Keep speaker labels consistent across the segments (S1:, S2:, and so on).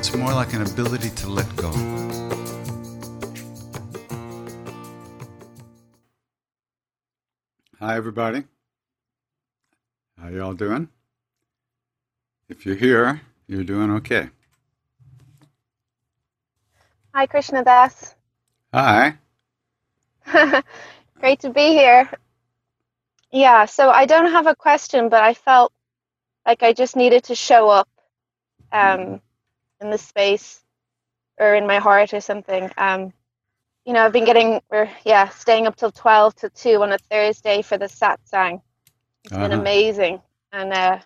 S1: It's more like an ability to let go. Hi, everybody. How y'all doing? If you're here, you're doing okay.
S2: Hi, Krishna Das.
S1: Hi.
S2: Great to be here. Yeah, so I don't have a question, but I felt like I just needed to show up um, in this space or in my heart or something. Um, you know, I've been getting, or yeah, staying up till 12 to 2 on a Thursday for the satsang. It's been
S1: Uh-huh.
S2: amazing. And uh,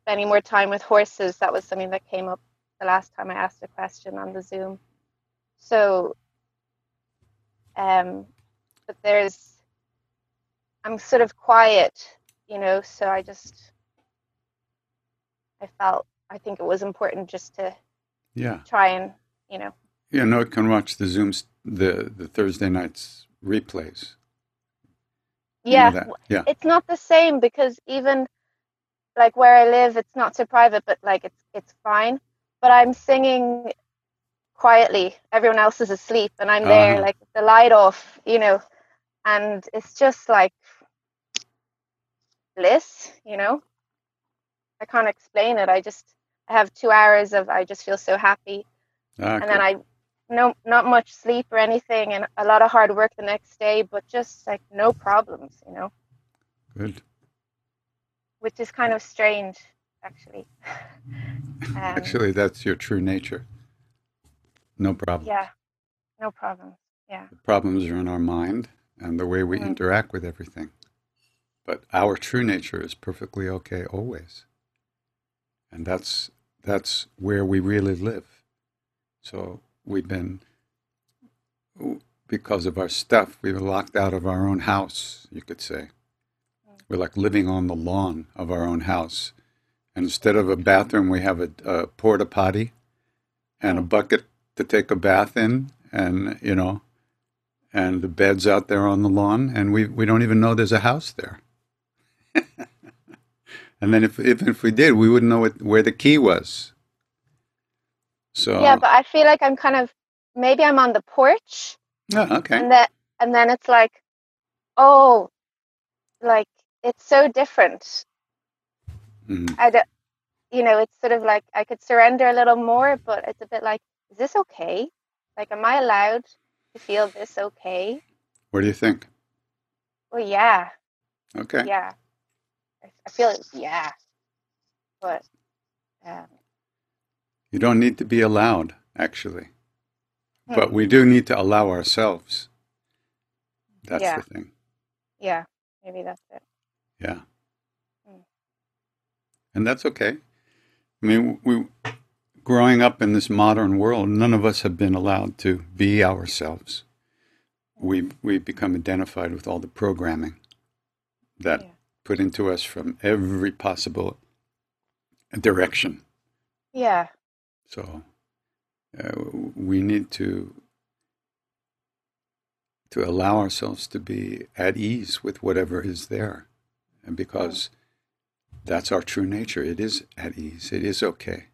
S2: spending more time with horses, that was something that came up the last time I asked a question on the Zoom. So, um, but there's, I'm sort of quiet, you know, so I just, I felt, I think it was important just to
S1: Yeah.
S2: try and, you know,
S1: Yeah, no, it can watch the Zooms, the, the Thursday nights replays. You know
S2: yeah.
S1: Yeah.
S2: it's not the same because even like where I live, it's not so private, but like it's it's fine. But I'm singing quietly. Everyone else is asleep, and I'm there,
S1: Uh-huh.
S2: like the light off, you know, and it's just like bliss, you know. I can't explain it. I just I have two hours of I just feel so happy,
S1: Ah,
S2: and
S1: good.
S2: then I no not much sleep or anything, and a lot of hard work the next day, but just like no problems, you know.
S1: Good.
S2: which is kind of strange, actually. Um,
S1: Actually, that's your true nature. No problem.
S2: yeah, no problem. Yeah,
S1: The problems are in our mind and the way we
S2: Mhm.
S1: interact with everything. But our true nature is perfectly okay always. And that's that's where we really live. So we've been because of our stuff, we were locked out of our own house, you could say. We're like living on the lawn of our own house. And instead of a bathroom, we have a, a porta potty and a bucket to take a bath in, and you know, and the bed's out there on the lawn, and we we don't even know there's a house there. And then if even if we did, we wouldn't know what, where the key was. So
S2: yeah, but I feel like I'm kind of maybe I'm on the porch,
S1: Yeah, okay,
S2: and that and then it's like, oh, like it's so different.
S1: Mhm.
S2: I don't, you know, it's sort of like I could surrender a little more, but it's a bit like, is this okay? Like, am I allowed to feel this okay?
S1: what do you think?
S2: Well, yeah,
S1: Okay,
S2: yeah. I, feel it, yeah, but um,
S1: you don't need to be allowed, actually,
S2: Hmm.
S1: but we do need to allow ourselves. That's
S2: Yeah.
S1: the thing.
S2: yeah, maybe that's it.
S1: Yeah.
S2: Mm.
S1: And that's okay. I mean, we growing up in this modern world, none of us have been allowed to be ourselves. We we become identified with all the programming that
S2: Yeah.
S1: Put into us from every possible direction.
S2: Yeah,
S1: So uh, we need to to allow ourselves to be at ease with whatever is there, and because that's our true nature. It is at ease. It is okay.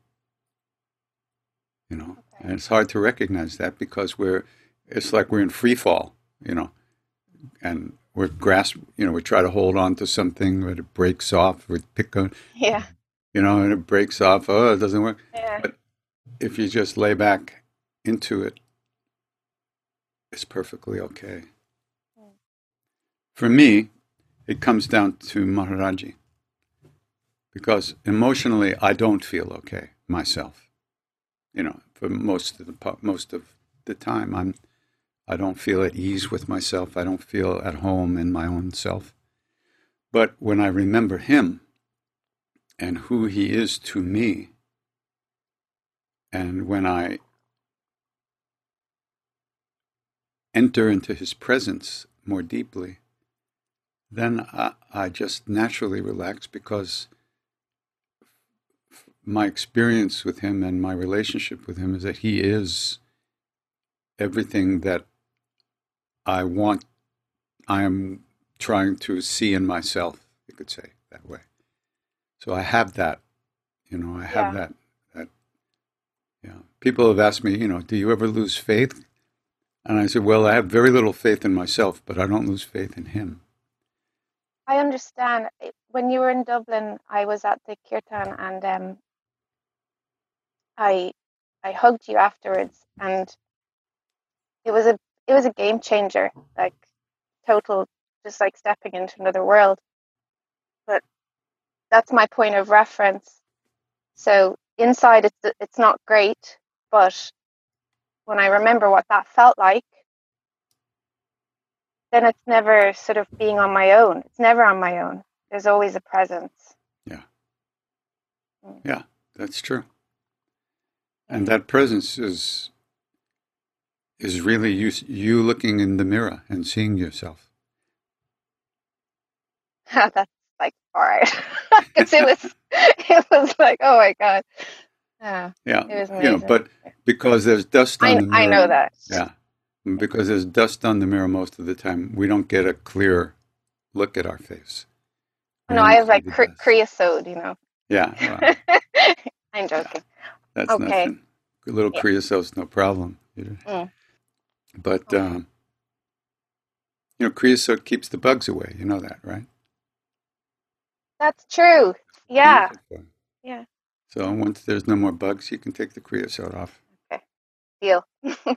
S1: You know,
S2: Okay.
S1: and it's hard to recognize that because we're it's like we're in free fall. You know, and we're grasp. You know, we try to hold on to something, but it breaks off. We pick on,
S2: yeah,
S1: you know, and it breaks off. Oh, it doesn't work
S2: yeah,
S1: But- if you just lay back into it, it is perfectly okay. For me, it comes down to Maharaji because emotionally I don't feel okay myself. You know, for most of the most of the time I'm I don't feel at ease with myself. I don't feel at home in my own self. But when I remember him and who he is to me, and when I enter into his presence more deeply, then I, I just naturally relax because my experience with him and my relationship with him is that he is everything that I want, I am trying to see in myself, you could say that way. So I have that, you know, I have
S2: Yeah.
S1: that, that, yeah. People have asked me, you know, do you ever lose faith? And I said, well, I have very little faith in myself, but I don't lose faith in him.
S2: I understand. When you were in Dublin, I was at the kirtan and um, I I hugged you afterwards, and it was a it was a game changer, like total, just like stepping into another world. But that's my point of reference. So inside, it's it's not great, but when I remember what that felt like, then it's never sort of being on my own. It's never on my own. There's always a presence.
S1: Yeah, mm. Yeah, that's true. And that presence is is really you you looking in the mirror and seeing yourself.
S2: That's like all right, because it was it was like oh my god. Yeah,
S1: Yeah,
S2: it was
S1: you know, but because there's dust on
S2: I
S1: the mirror.
S2: I know that.
S1: Yeah, because there's dust on the mirror most of the time, we don't get a clear look at our face. We
S2: No, I have like cre- creosote, you know.
S1: Yeah, well,
S2: I'm joking.
S1: that's
S2: Okay.
S1: nothing. A little
S2: Yeah.
S1: creosote's no problem.
S2: Mm.
S1: But
S2: Okay.
S1: um, you know, creosote keeps the bugs away. You know that, right?
S2: That's true. Yeah.
S1: Beautiful.
S2: Yeah.
S1: So once there's no more bugs, you can take the creosote off. Okay.
S2: Deal.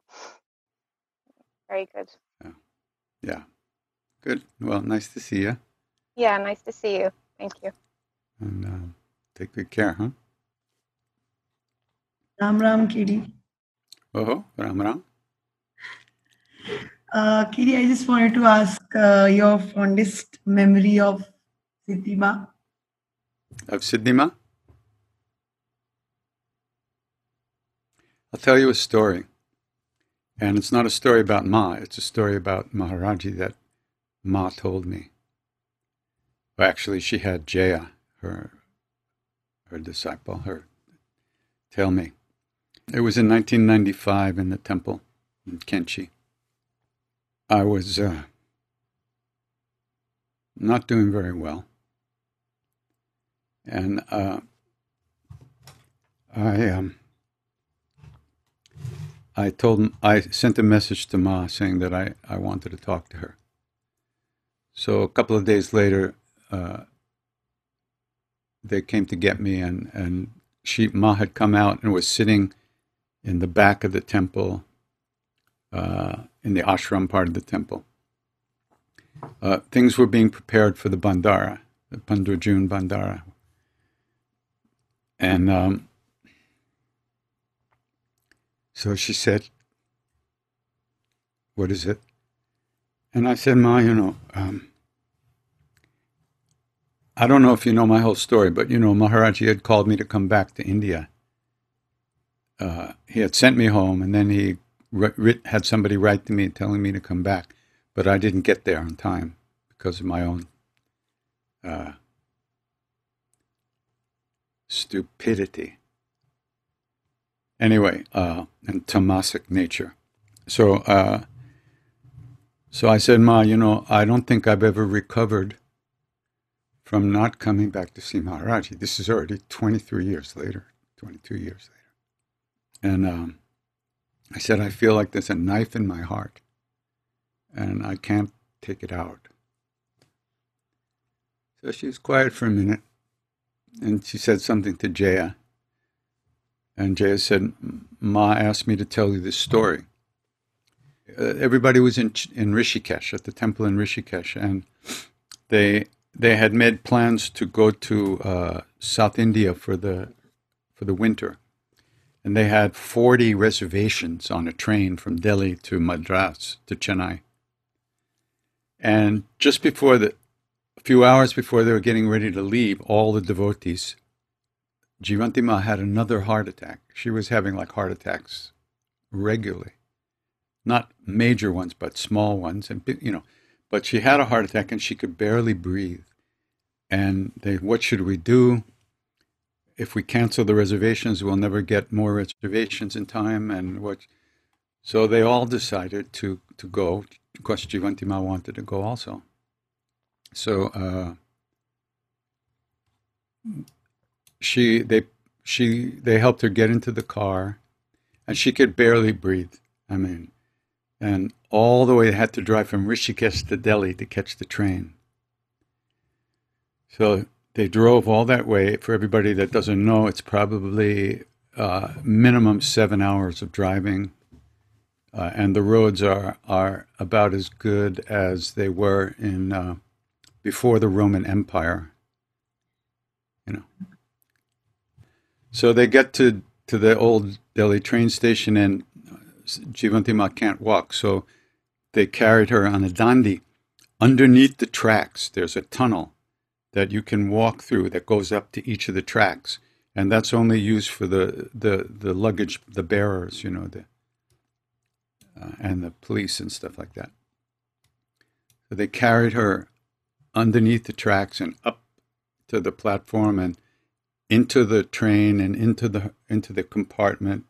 S2: Very good.
S1: Yeah. Good. Well, nice to see you.
S2: Yeah, nice to see you. Thank you.
S1: And um, take good care, huh?
S3: Ram Ram KD.
S1: Oh, Ram Ram.
S3: Uh, KD, I just wanted to ask uh, your fondest memory of Siddhima.
S1: Of Siddhima? I'll tell you a story. And it's not a story about Ma, it's a story about Maharaji that Ma told me. Well, actually, she had Jaya, her, her disciple, her tell me. It was in 1995 in the temple in Kainchi. I was uh, not doing very well. And uh, I um, I told him, I sent a message to Ma saying that I, I wanted to talk to her. So a couple of days later, uh, they came to get me, and, and she Ma had come out and was sitting in the back of the temple, uh, in the ashram part of the temple. Uh, things were being prepared for the bhandara, the Pandurjun bhandara, and um, so she said, What is it? And I said, Ma, you know, um, I don't know if you know my whole story, but you know, Maharaji had called me to come back to India. Uh, he had sent me home, and then he had somebody write to me telling me to come back, but I didn't get there on time because of my own uh, stupidity. Anyway, uh, and tamasic nature. So, uh, so I said, Ma, you know, I don't think I've ever recovered from not coming back to see Maharaji. This is already 23 years later, 22 years later. And um, I said, I feel like there's a knife in my heart and I can't take it out. So she was quiet for a minute and she said something to Jaya. And Jaya said, Ma asked me to tell you this story. uh, everybody was in in Rishikesh at the temple in Rishikesh, and they they had made plans to go to uh, South India for the for the winter, and they had forty reservations on a train from Delhi to Madras to Chennai. And just before the, a few hours before they were getting ready to leave, all the devotees, Jivantima had another heart attack. She was having like heart attacks regularly, not major ones, but small ones, and you know. But she had a heart attack and she could barely breathe. And they, what should we do? If we cancel the reservations, we'll never get more reservations in time. And what? So they all decided to to go. Of course, wanted to go also. So uh, she they she they helped her get into the car, and she could barely breathe. I mean, and all the way they had to drive from Rishikesh to Delhi to catch the train. So they drove all that way. For everybody that doesn't know, it's probably uh, minimum seven hours of driving, uh, and the roads are are about as good as they were in uh, before the Roman Empire. You know. So they get to to the old Delhi train station, and Jivantima can't walk, so they carried her on a dandi. Underneath the tracks, there's a tunnel that you can walk through that goes up to each of the tracks, and that's only used for the the, the luggage, the bearers, you know, the uh, and the police and stuff like that. So they carried her underneath the tracks and up to the platform and into the train and into the into the compartment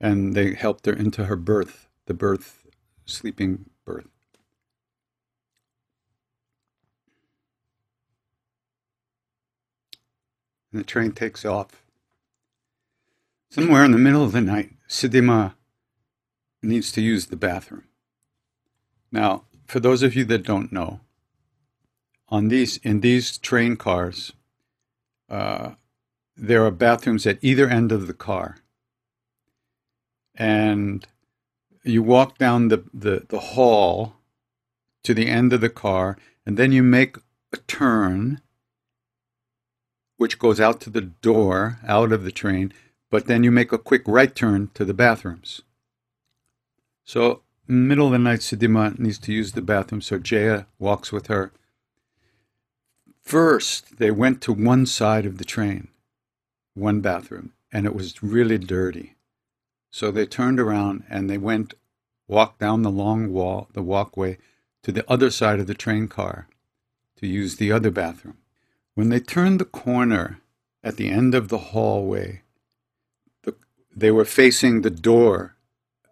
S1: and they helped her into her berth, the berth, sleeping berth. And the train takes off. Somewhere in the middle of the night, Siddhima needs to use the bathroom. Now, for those of you that don't know, on these in these train cars, uh, there are bathrooms at either end of the car and you walk down the, the, the hall to the end of the car, and then you make a turn, which goes out to the door, out of the train, but then you make a quick right turn to the bathrooms. So, middle of the night, Siddhima needs to use the bathroom, so Jaya walks with her. First, they went to one side of the train, one bathroom, and it was really dirty. So they turned around and they went, walked down the long wall, the walkway, to the other side of the train car to use the other bathroom. When they turned the corner at the end of the hallway, the, they were facing the door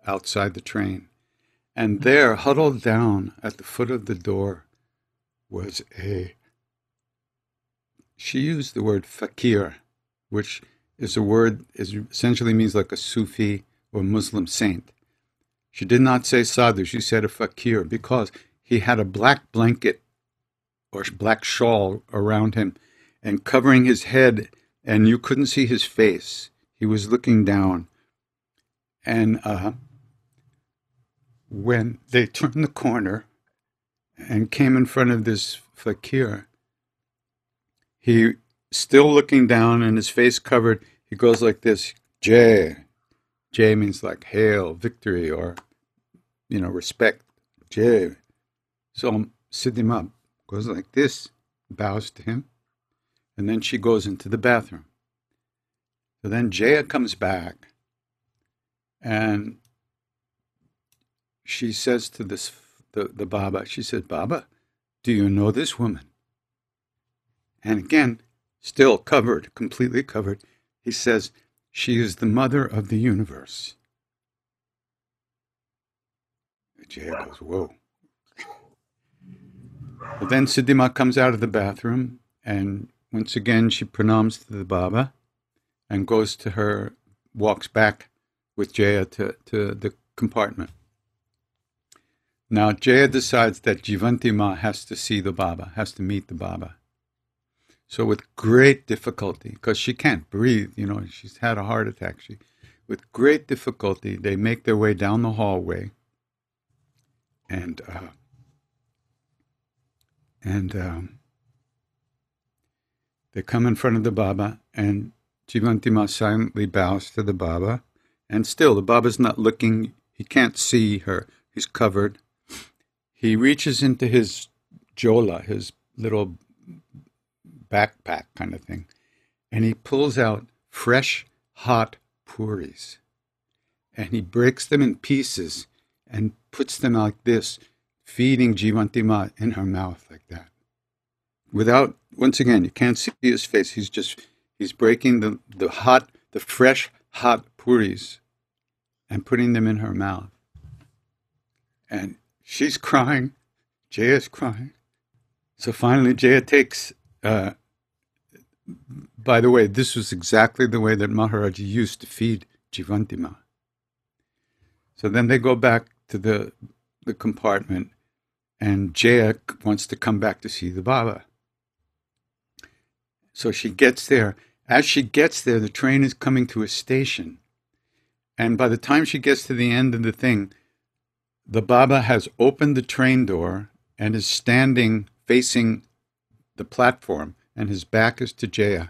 S1: outside the train. And mm-hmm. there, huddled down at the foot of the door, was a. She used the word fakir, which is a word is essentially means like a Sufi or Muslim saint. She did not say sadhu, she said a fakir because he had a black blanket or black shawl around him and covering his head, and you couldn't see his face. He was looking down. And uh, when they turned the corner and came in front of this fakir, he still looking down and his face covered, he goes like this Jay. Jay means like hail, victory, or, you know, respect. Jay. So Siddhima goes like this, bows to him, and then she goes into the bathroom. So then Jaya comes back and she says to this the, the Baba, she said, Baba, do you know this woman? And again, still covered, completely covered, he says, She is the mother of the universe. Jaya goes, Whoa. But then Siddhima comes out of the bathroom, and once again she pranams to the Baba and goes to her, walks back with Jaya to, to the compartment. Now Jaya decides that Jivantima has to see the Baba, has to meet the Baba. So with great difficulty, because she can't breathe, you know, she's had a heart attack. She, with great difficulty, they make their way down the hallway, and uh, and um, they come in front of the Baba, and Jivantima silently bows to the Baba, and still the Baba's not looking. He can't see her. He's covered. He reaches into his jhola, his little backpack kind of thing, and he pulls out fresh, hot puris. And he breaks them in pieces and puts them like this, feeding Jivantima in her mouth like that. Without, once again, you can't see his face. He's just, he's breaking the, the hot, the fresh, hot puris and putting them in her mouth. And she's crying. Jaya's crying. So finally, Jaya takes. Uh, by the way, this was exactly the way that Maharaji used to feed Jivantima. So then they go back to the the compartment, and Jaya wants to come back to see the Baba. So she gets there. As she gets there, the train is coming to a station. And by the time she gets to the end of the thing, the Baba has opened the train door and is standing facing the platform, and his back is to Jaya.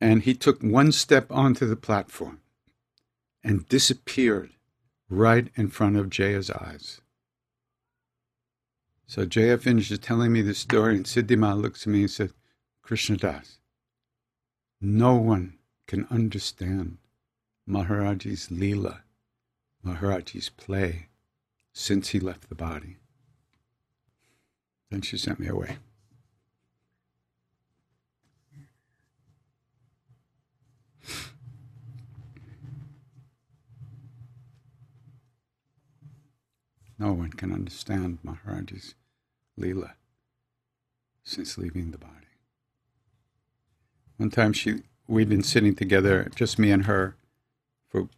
S1: And he took one step onto the platform and disappeared right in front of Jaya's eyes. So Jaya finishes telling me the story, and Siddhima looks at me and said, Krishna Das, no one can understand Maharaji's Leela, Maharaji's play, since he left the body. Then she sent me away. No one can understand Maharaji's Leela since leaving the body. One time she we'd been sitting together, just me and her, for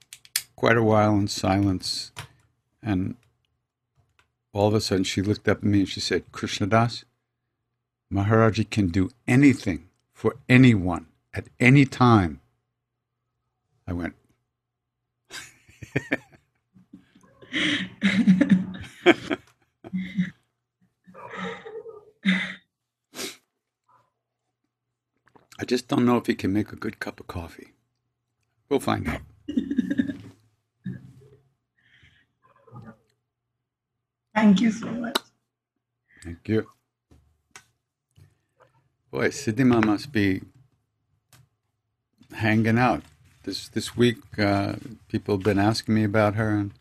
S1: quite a while in silence, and all of a sudden she looked up at me and she said, Krishna Das, Maharaji can do anything for anyone at any time. I went, I just don't know if he can make a good cup of coffee. We'll find out.
S3: Thank you so much.
S1: Thank you. Boy, Siddhima must be hanging out. This this week, uh, people have been asking me about her, and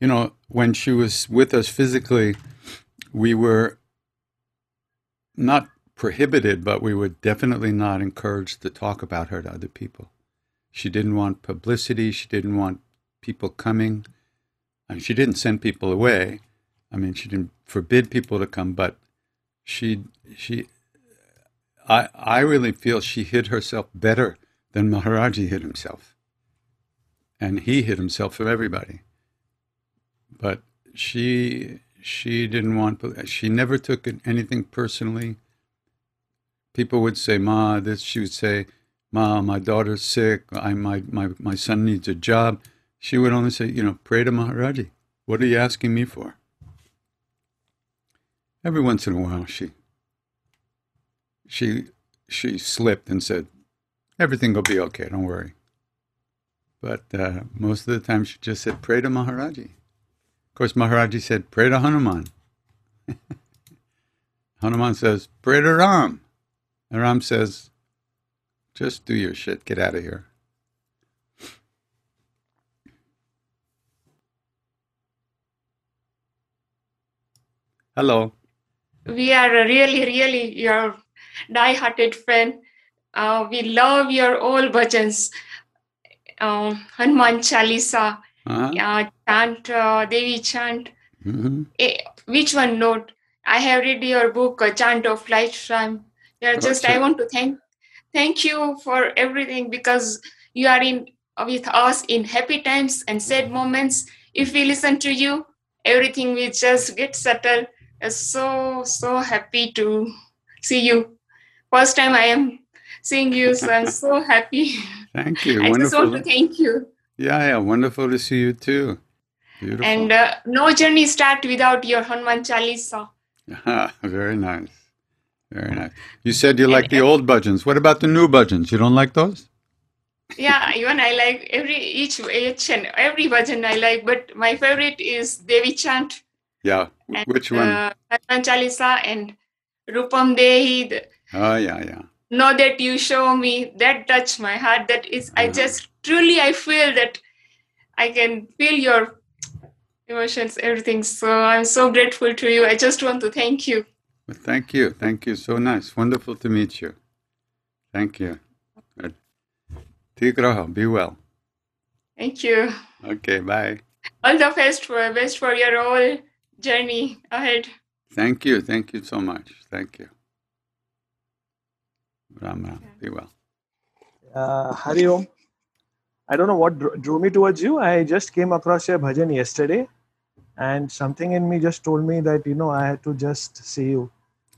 S1: you know, when she was with us physically, we were not prohibited, but we were definitely not encouraged to talk about her to other people. She didn't want publicity. She didn't want people coming, and she didn't send people away. I mean, she didn't forbid people to come, but she she I I really feel she hid herself better than Maharaji hid himself, and he hid himself from everybody. But she she didn't want she never took anything personally. People would say, "Ma," this she would say, "Ma, my daughter's sick. I my my my son needs a job." She would only say, "You know, pray to Maharaji. What are you asking me for?" Every once in a while, she she she slipped and said, "Everything will be okay. Don't worry." But uh, most of the time, she just said, "Pray to Maharaji." Of course, Maharaji said, "Pray to Hanuman." Hanuman says, "Pray to Ram," and Ram says, "Just do your shit. Get out of here." Hello.
S4: we are really, really your die-hearted friend. Uh, we love your old bhajans, uh, Hanuman Chalisa,
S1: Uh-huh.
S4: uh, chant, uh, Devi chant.
S1: Mhm.
S4: Eh, which one note? I have read your book, uh, Chant of Lifetime. Yeah, just I want to thank thank you for everything because you are in with us in happy times and sad moments. If we listen to you, everything will just get settled. I'm so so happy to see you. First time I am seeing you, so I'm so happy.
S1: Thank you.
S4: I just want to thank you.
S1: Yeah, yeah, wonderful to see you too. Beautiful.
S4: And uh, no journey start without your Hanuman Chalisa.
S1: Very nice. Very nice. You said you like the old bhajans. What about the new bhajans? You don't like those?
S4: Yeah, even I like every each each and every bhajan I like, but my favorite is Devi chant
S1: Yeah.
S4: and
S1: Which one?
S4: uh, Hanuman Chalisa and Rupam Dehi. the-
S1: Oh, yeah, yeah.
S4: Know that you show me that touch my heart that is i
S1: Mhm.
S4: just truly i feel that i can feel your emotions everything so i'm so grateful to you i just want to thank you
S1: Well, thank you. Thank you. So nice. Wonderful to meet you. Thank you. Good. Take raha. Be well.
S4: thank you
S1: Okay, bye.
S4: all the best for best for your whole journey ahead
S1: Thank you. Thank you so much. Thank you. Ram Ram. Be well.
S5: Uh, Hari Om. I don't know what drew drew me towards you. I just came across your bhajan yesterday, and something in me just told me that you know I had to just see you,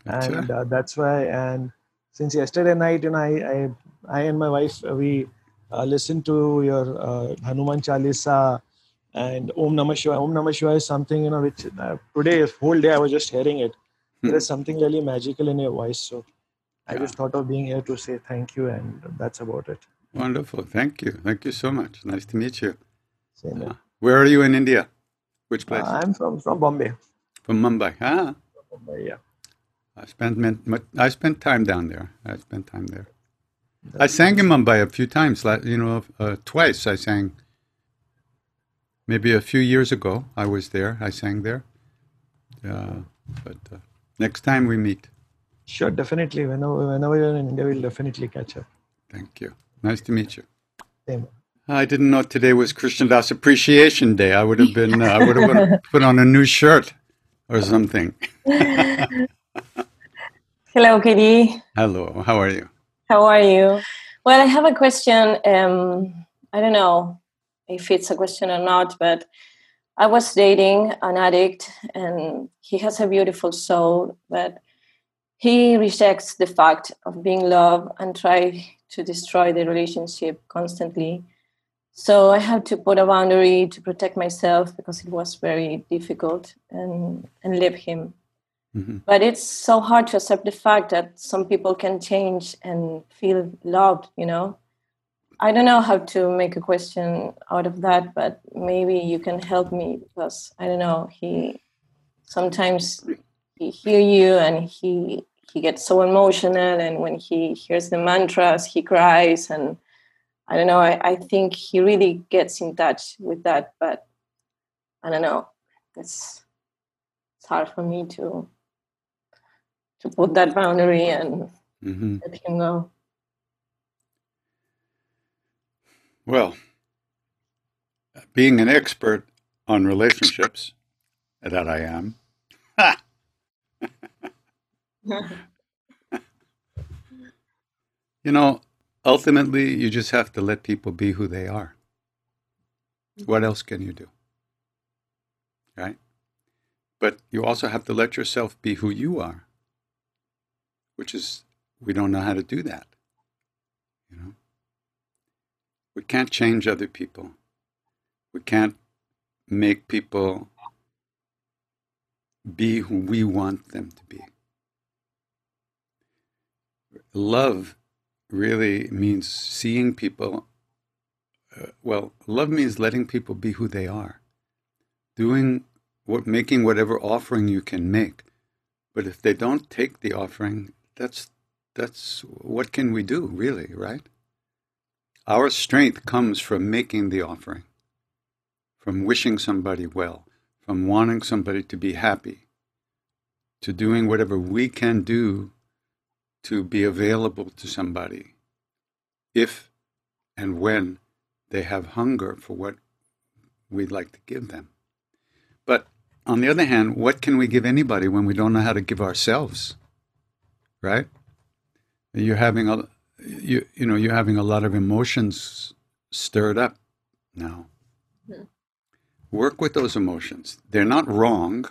S1: Acha.
S5: and uh, that's why. And since yesterday night, you know, I I, I and my wife uh, we uh, listened to your uh, Hanuman Chalisa and Om Namah Shivaya. Om Namah Shivaya is something you know which uh, today whole day I was just hearing it.
S1: Hmm.
S5: There is something really magical in your voice, so. I just thought of being here to say thank you, and that's about it.
S1: Wonderful. Thank you. Thank you so much. Nice to meet you.
S5: Same.
S1: Uh, Where are you in India? Which place?
S5: Uh, I'm from from Bombay.
S1: From Mumbai. Ah,
S5: Bombay, yeah.
S1: I spent I spent time down there. I spent time there. I sang in Mumbai a few times. You know, uh, twice I sang. Maybe a few years ago, I was there. I sang there. Uh, but uh, next time we meet.
S5: Sure, definitely. Whenever whenever you're in India, we'll definitely catch up.
S1: Thank you. Nice to meet you.
S5: Same.
S1: I didn't know today was Krishna Das Appreciation Day. I would have been. Uh, I would have put on a new shirt or something.
S6: Hello, Kitty.
S1: Hello. How are you?
S6: How are you? Well, I have a question. Um, I don't know if it's a question or not, but I was dating an addict, and he has a beautiful soul, but he rejects the fact of being loved and try to destroy the relationship constantly. So I had to put a boundary to protect myself because it was very difficult and and leave him.
S1: Hmm
S6: but it's so hard to accept the fact that some people can change and feel loved you know? I don't know how to make a question out of that but maybe you can help me because i don't know he sometimes he hear you and he he gets so emotional and when he hears the mantras he cries and i don't know i, I think he really gets in touch with that but i don't know it's it's hard for me to to put that boundary and
S1: hmm
S6: let him go.
S1: Well, being an expert on relationships, that I am, you know, ultimately, you just have to let people be who they are. Mm-hmm. What else can you do? Right? But you also have to let yourself be who you are, which is, we don't know how to do that. You know? We can't change other people. We can't make people be who we want them to be. Love really means seeing people. Uh, well, love means letting people be who they are, doing what, making whatever offering you can make. But if they don't take the offering, that's that's what can we do, really, right? Our strength comes from making the offering, from wishing somebody well, from wanting somebody to be happy, to doing whatever we can do to be available to somebody if and when they have hunger for what we'd like to give them. But on the other hand, what can we give anybody when we don't know how to give ourselves? Right? You're having a you you know you're having a lot of emotions stirred up now. Hmm. Work with those emotions. They're not wrong.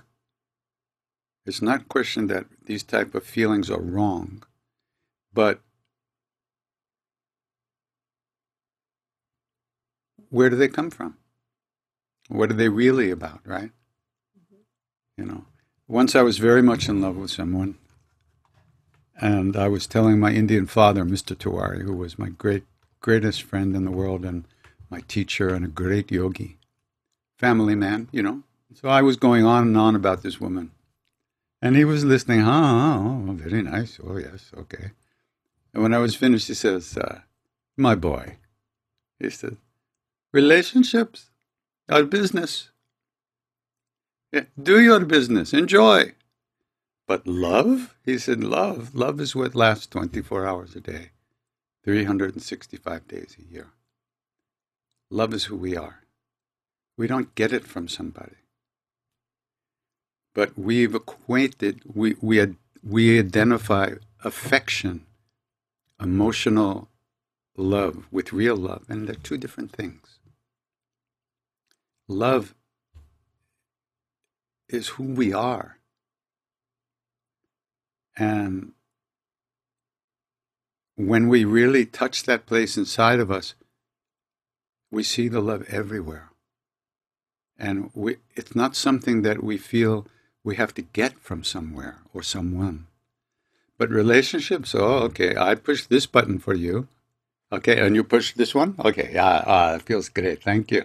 S1: It's not a question that these type of feelings are wrong, but where do they come from? What are they really about, right? Mm-hmm. You know, once I was very much in love with someone, and I was telling my Indian father, Mr. Tiwari, who was my great greatest friend in the world and my teacher and a great yogi, family man, you know. So I was going on and on about this woman. And he was listening, huh, oh, very nice. Oh, yes, okay. And when I was finished, he says, uh, my boy, he said, relationships are business. Do your business, enjoy. But love? He said, love. Love is what lasts 24 hours a day, 365 days a year. Love is who we are. We don't get it from somebody. But we've acquainted, we, we, we identify affection, emotional love with real love, and they're two different things. Love is who we are. And when we really touch that place inside of us, we see the love everywhere. And we, it's not something that we feel we have to get from somewhere or someone. But relationships, oh, okay, I push this button for you. Okay, and you push this one? Okay, yeah, uh, it feels great. Thank you.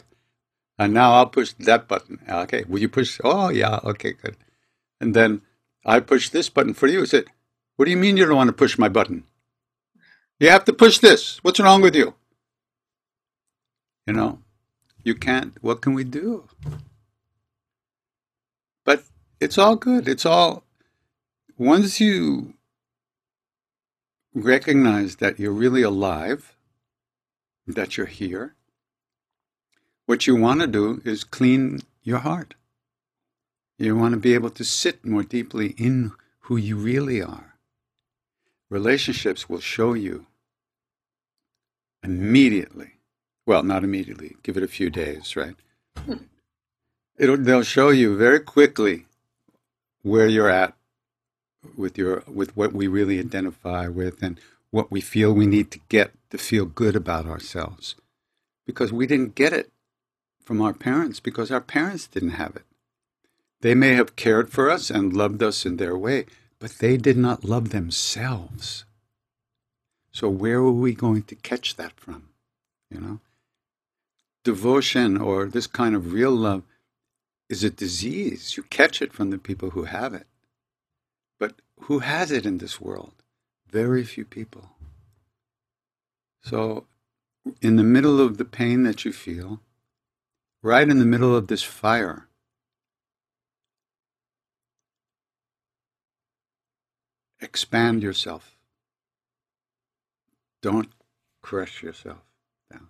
S1: And now I'll push that button. Okay, will you push? Oh, yeah, okay, good. And then I push this button for you. I said, What do you mean you don't want to push my button? You have to push this. What's wrong with you? You know, you can't. What can we do? But it's all good. It's all, once you recognize that you're really alive, that you're here, what you want to do is clean your heart. You want to be able to sit more deeply in who you really are. Relationships will show you immediately. Well, not immediately. Give it a few days, right? Hmm. It'll, they'll show you very quickly where you're at with your with what we really identify with and what we feel we need to get to feel good about ourselves because we didn't get it from our parents because our parents didn't have it. They may have cared for us and loved us in their way, but they did not love themselves. So where are we going to catch that from? You know? Devotion or this kind of real love is a disease. You catch it from the people who have it. But who has it in this world? Very few people. So, in the middle of the pain that you feel, right in the middle of this fire. Expand yourself. Don't crush yourself down.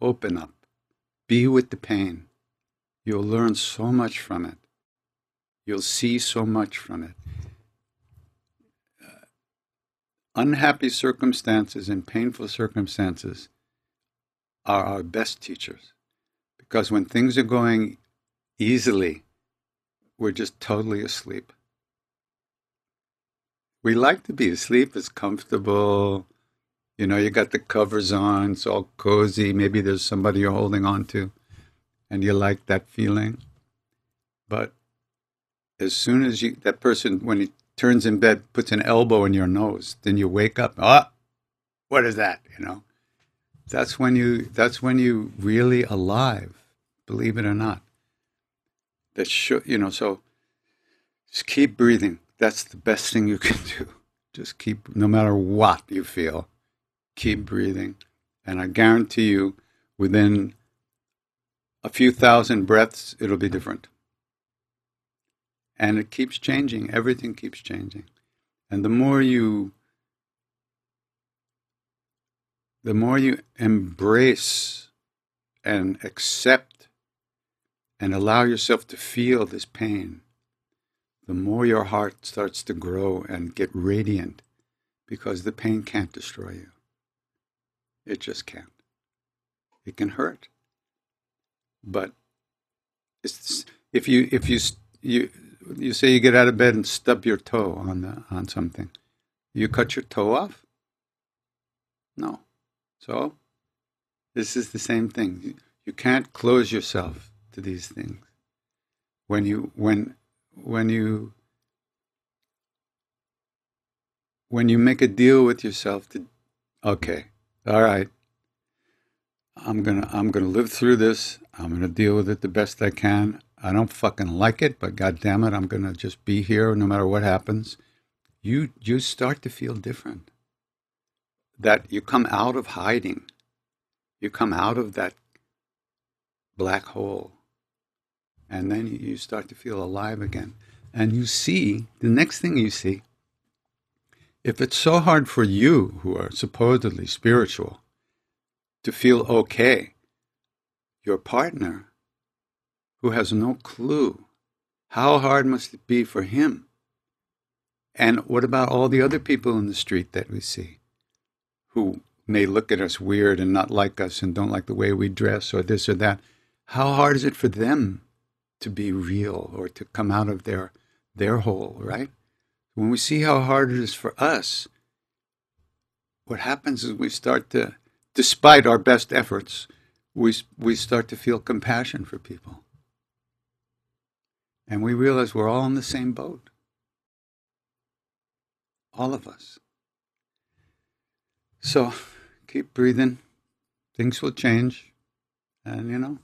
S1: Open up. Be with the pain. You'll learn so much from it. You'll see so much from it. Unhappy circumstances and painful circumstances are our best teachers. Because when things are going easily, we're just totally asleep. We like to be asleep, it's comfortable. You know, you got the covers on, it's all cozy. Maybe there's somebody you're holding on to, and you like that feeling. But as soon as you, that person, when he turns in bed, puts an elbow in your nose, then you wake up. Ah, what is that? You know, that's when you that's when you really alive, believe it or not. That should you know, so just keep breathing. That's the best thing you can do. Just keep no matter what you feel, keep breathing. And I guarantee you within a few thousand breaths it'll be different. And it keeps changing. Everything keeps changing. And the more you the more you embrace and accept and allow yourself to feel this pain, the more your heart starts to grow and get radiant because the pain can't destroy you. It just can't. It can hurt. But if you if you you you say you get out of bed and stub your toe on the on something, you cut your toe off? No. So, this is the same thing. You can't close yourself to these things. When you when when you when you make a deal with yourself to okay, all right. I'm gonna I'm gonna live through this. I'm gonna deal with it the best I can. I don't fucking like it, but god damn it, I'm gonna just be here no matter what happens. You you start to feel different. That you come out of hiding. You come out of that black hole. And then you start to feel alive again. And you see, the next thing you see, if it's so hard for you, who are supposedly spiritual, to feel okay, your partner, who has no clue, how hard must it be for him? And what about all the other people in the street that we see who may look at us weird and not like us and don't like the way we dress or this or that? How hard is it for them to be real or to come out of their their hole, right? When we see how hard it is for us, what happens is we start to, despite our best efforts, we, we start to feel compassion for people. And we realize we're all in the same boat. All of us. So keep breathing. Things will change. And, you know,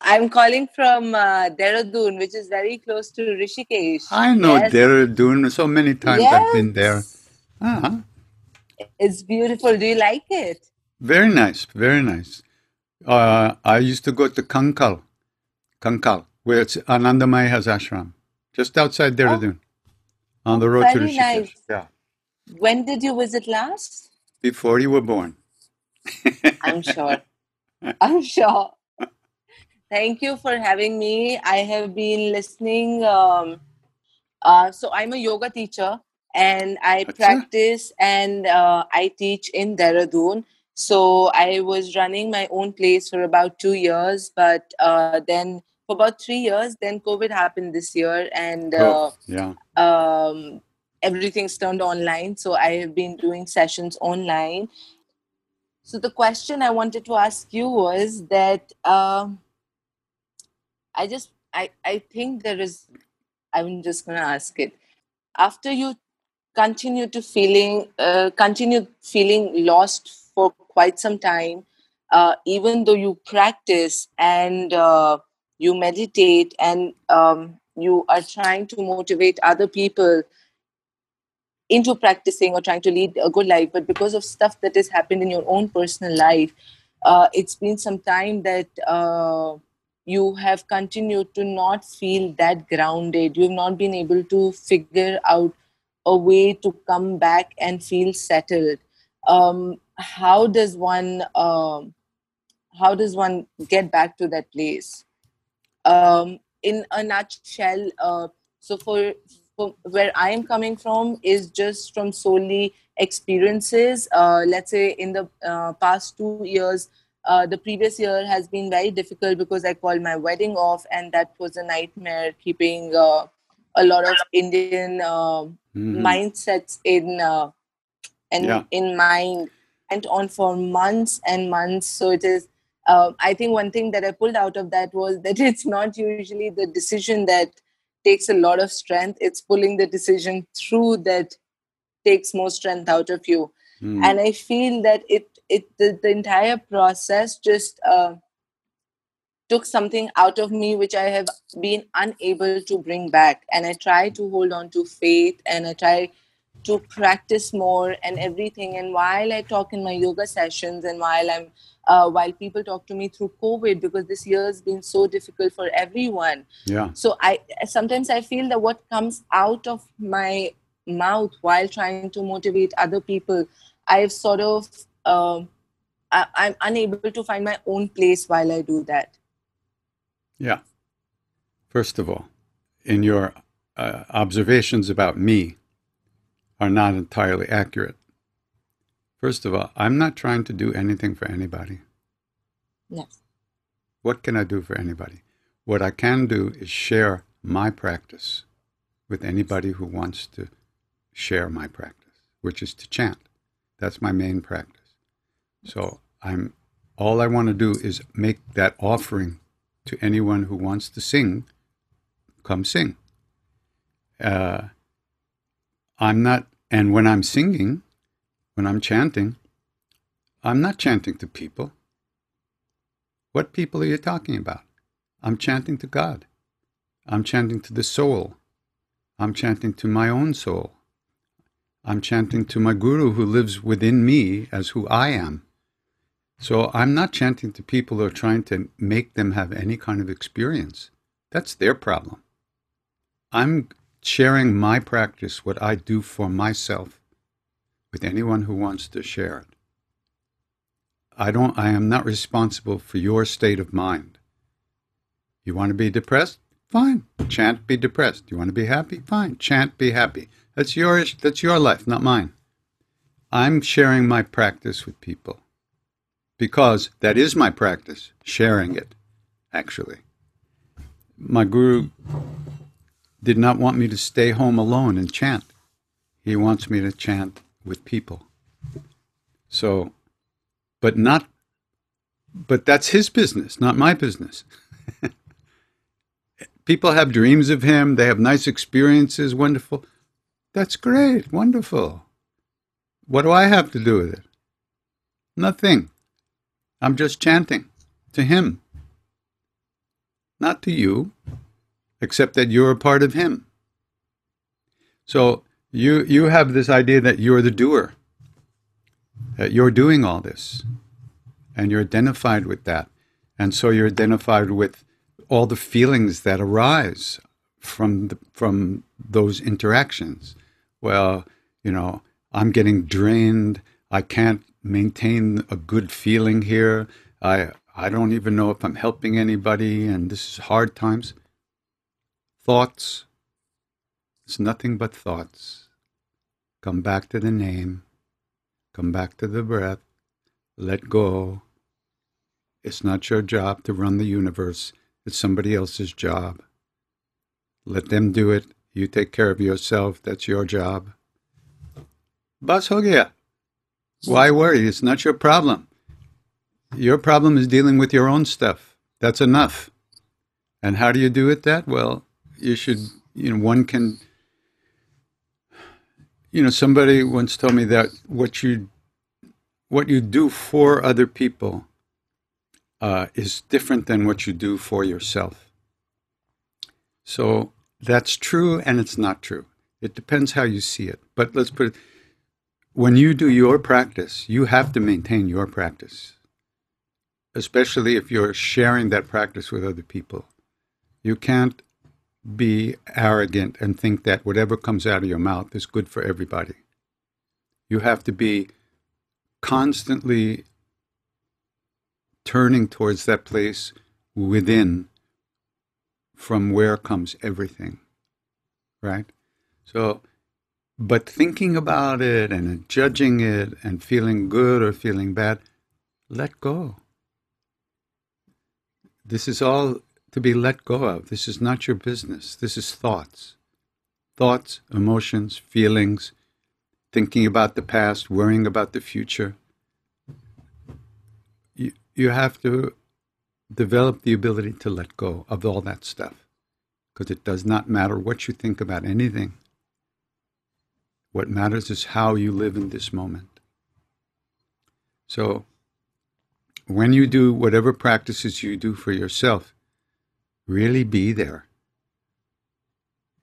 S7: I'm calling from uh, Dehradun, which is very close to Rishikesh.
S1: I know
S7: Yes.
S1: Dehradun. So many times I've been there.
S7: Yes.
S1: Uh-huh.
S7: It's beautiful. Do you like it?
S1: Very nice, very nice. Uh, I used to go to Kankhal, Kankhal, where it's Anandamai has ashram, just outside Dehradun, on the road to
S7: Oh,
S1: Rishikesh.
S7: nice.
S1: Yeah,
S7: When did you visit last?
S1: before you were born.
S7: I'm sure. I'm sure. Thank you for having me. I have been listening. Um, uh, so I'm a yoga teacher and I
S1: Acha.
S7: practice and uh, I teach in Dehradun. So I was running my own place for about two years, but uh, then for about three years, then COVID happened this year and uh,
S1: Oh, yeah.
S7: um, everything's turned online. So I have been doing sessions online. So the question I wanted to ask you was that um, I just I I think there is. I'm just gonna ask it. After you continue to feeling uh, continue feeling lost for quite some time, uh, even though you practice and uh, you meditate and um, you are trying to motivate other people into practicing or trying to lead a good life, but because of stuff that has happened in your own personal life, uh, it's been some time that uh, you have continued to not feel that grounded. You've not been able to figure out a way to come back and feel settled. Um, how does one um, how does one get back to that place? Um, in a nutshell, uh, so for, for where I am coming from is just from solely experiences. Uh, let's say in the uh, past two years, uh, the previous year has been very difficult because I called my wedding off, and that was a nightmare. Keeping uh, a lot of Indian uh,
S1: Mhm.
S7: mindsets in uh, and
S1: Yeah.
S7: in mind went on for months and months. So it is. Uh, I think one thing that I pulled out of that was that it's not usually the decision that takes a lot of strength. It's pulling the decision through that takes more strength out of you.
S1: Mm.
S7: And I feel that it it the, the entire process just uh, took something out of me which I have been unable to bring back. And I try to hold on to faith and I try to practice more and everything. And while I talk in my yoga sessions and while I'm uh, while people talk to me through COVID because this year has been so difficult for everyone.
S1: Yeah.
S7: So I sometimes I feel that what comes out of my mouth while trying to motivate other people, I've sort of um I, I'm unable to find my own place while I do that.
S1: Yeah. First of all, in your uh, observations about me are not entirely accurate. First of all, I'm not trying to do anything for anybody.
S7: Yes.
S1: What can I do for anybody? What I can do is share my practice with anybody who wants to share my practice, which is to chant. That's my main practice. So I'm all I want to do is make that offering to anyone who wants to sing. Come sing. Uh, I'm not, and when I'm singing, when I'm chanting, I'm not chanting to people. What people are you talking about? I'm chanting to God. I'm chanting to the soul. I'm chanting to my own soul. I'm chanting to my guru who lives within me as who I am. So I'm not chanting to people who are trying to make them have any kind of experience. That's their problem. I'm sharing my practice, what I do for myself, with anyone who wants to share it. I don't I am not responsible for your state of mind. You want to be depressed? Fine. Chant be depressed. You want to be happy? Fine. Chant be happy. That's yours that's your life, not mine. I'm sharing my practice with people. Because that is my practice, sharing it, actually. My guru did not want me to stay home alone and chant. He wants me to chant with people. So but not but that's his business, not my business. People have dreams of him, they have nice experiences, wonderful. That's great, wonderful. What do I have to do with it? Nothing. I'm just chanting to him, not to you, except that you're a part of him. So you you have this idea that you're the doer that you're doing all this and you're identified with that. And so you're identified with all the feelings that arise from the, from those interactions. Well, you know, I'm getting drained. I can't maintain a good feeling here. I I don't even know if I'm helping anybody and this is hard times. Thoughts. It's nothing but thoughts. Come back to the name. Come back to the breath. Let go. It's not your job to run the universe, it's somebody else's job. Let them do it. You take care of yourself. That's your job. Bas. Why worry? It's not your problem. Your problem is dealing with your own stuff. That's enough. And how do you do it that? Well, you should, you know, one can you know, somebody once told me that what you what you do for other people uh, is different than what you do for yourself. So that's true and it's not true. It depends how you see it. But let's put it when you do your practice, you have to maintain your practice, especially if you're sharing that practice with other people. You can't be arrogant and think that whatever comes out of your mouth is good for everybody. You have to be constantly turning towards that place within from where comes everything. Right? So, but thinking about it and judging it and feeling good or feeling bad, let go. This is all to be let go of. This is not your business. This is thoughts. Thoughts, emotions, feelings, thinking about the past, worrying about the future. You, you have to develop the ability to let go of all that stuff because it does not matter what you think about anything. What matters is how you live in this moment. So, when you do whatever practices you do for yourself, Really be there.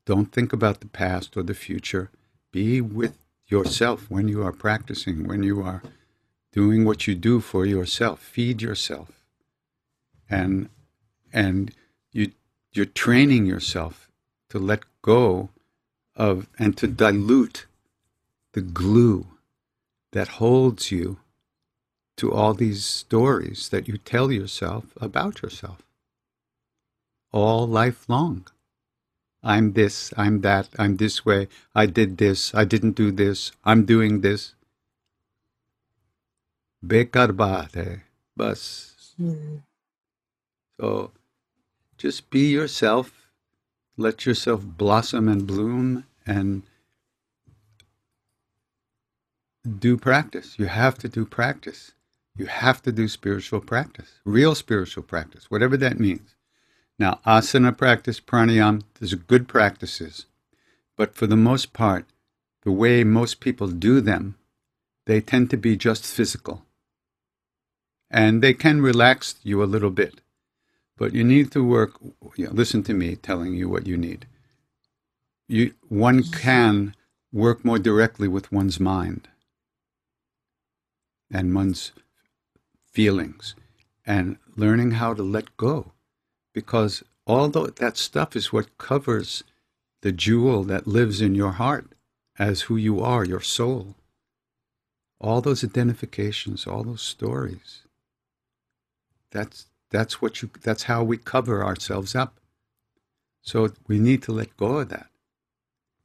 S1: Don't think about the past or the future. Be with yourself when you are practicing, when you are doing what you do for yourself. Feed yourself. And and you you're training yourself to let go of and to dilute the glue that holds you to all these stories that you tell yourself about yourself all life long. I'm this, I'm that, I'm this way, I did this, I didn't do this, I'm doing this. Bekar baat hai, bas. Hmm. So just be yourself, let yourself blossom and bloom and do practice. You have to do practice. You have to do spiritual practice, real spiritual practice, whatever that means. Now, asana practice, pranayama, those good practices. But for the most part, the way most people do them, they tend to be just physical. And they can relax you a little bit. But you need to work, you know, listen to me telling you what you need. You, one can work more directly with one's mind and one's feelings and learning how to let go. Because all that stuff is what covers the jewel that lives in your heart as who you are, your soul. All those identifications, all those stories. That's that's what you that's how we cover ourselves up. So we need to let go of that.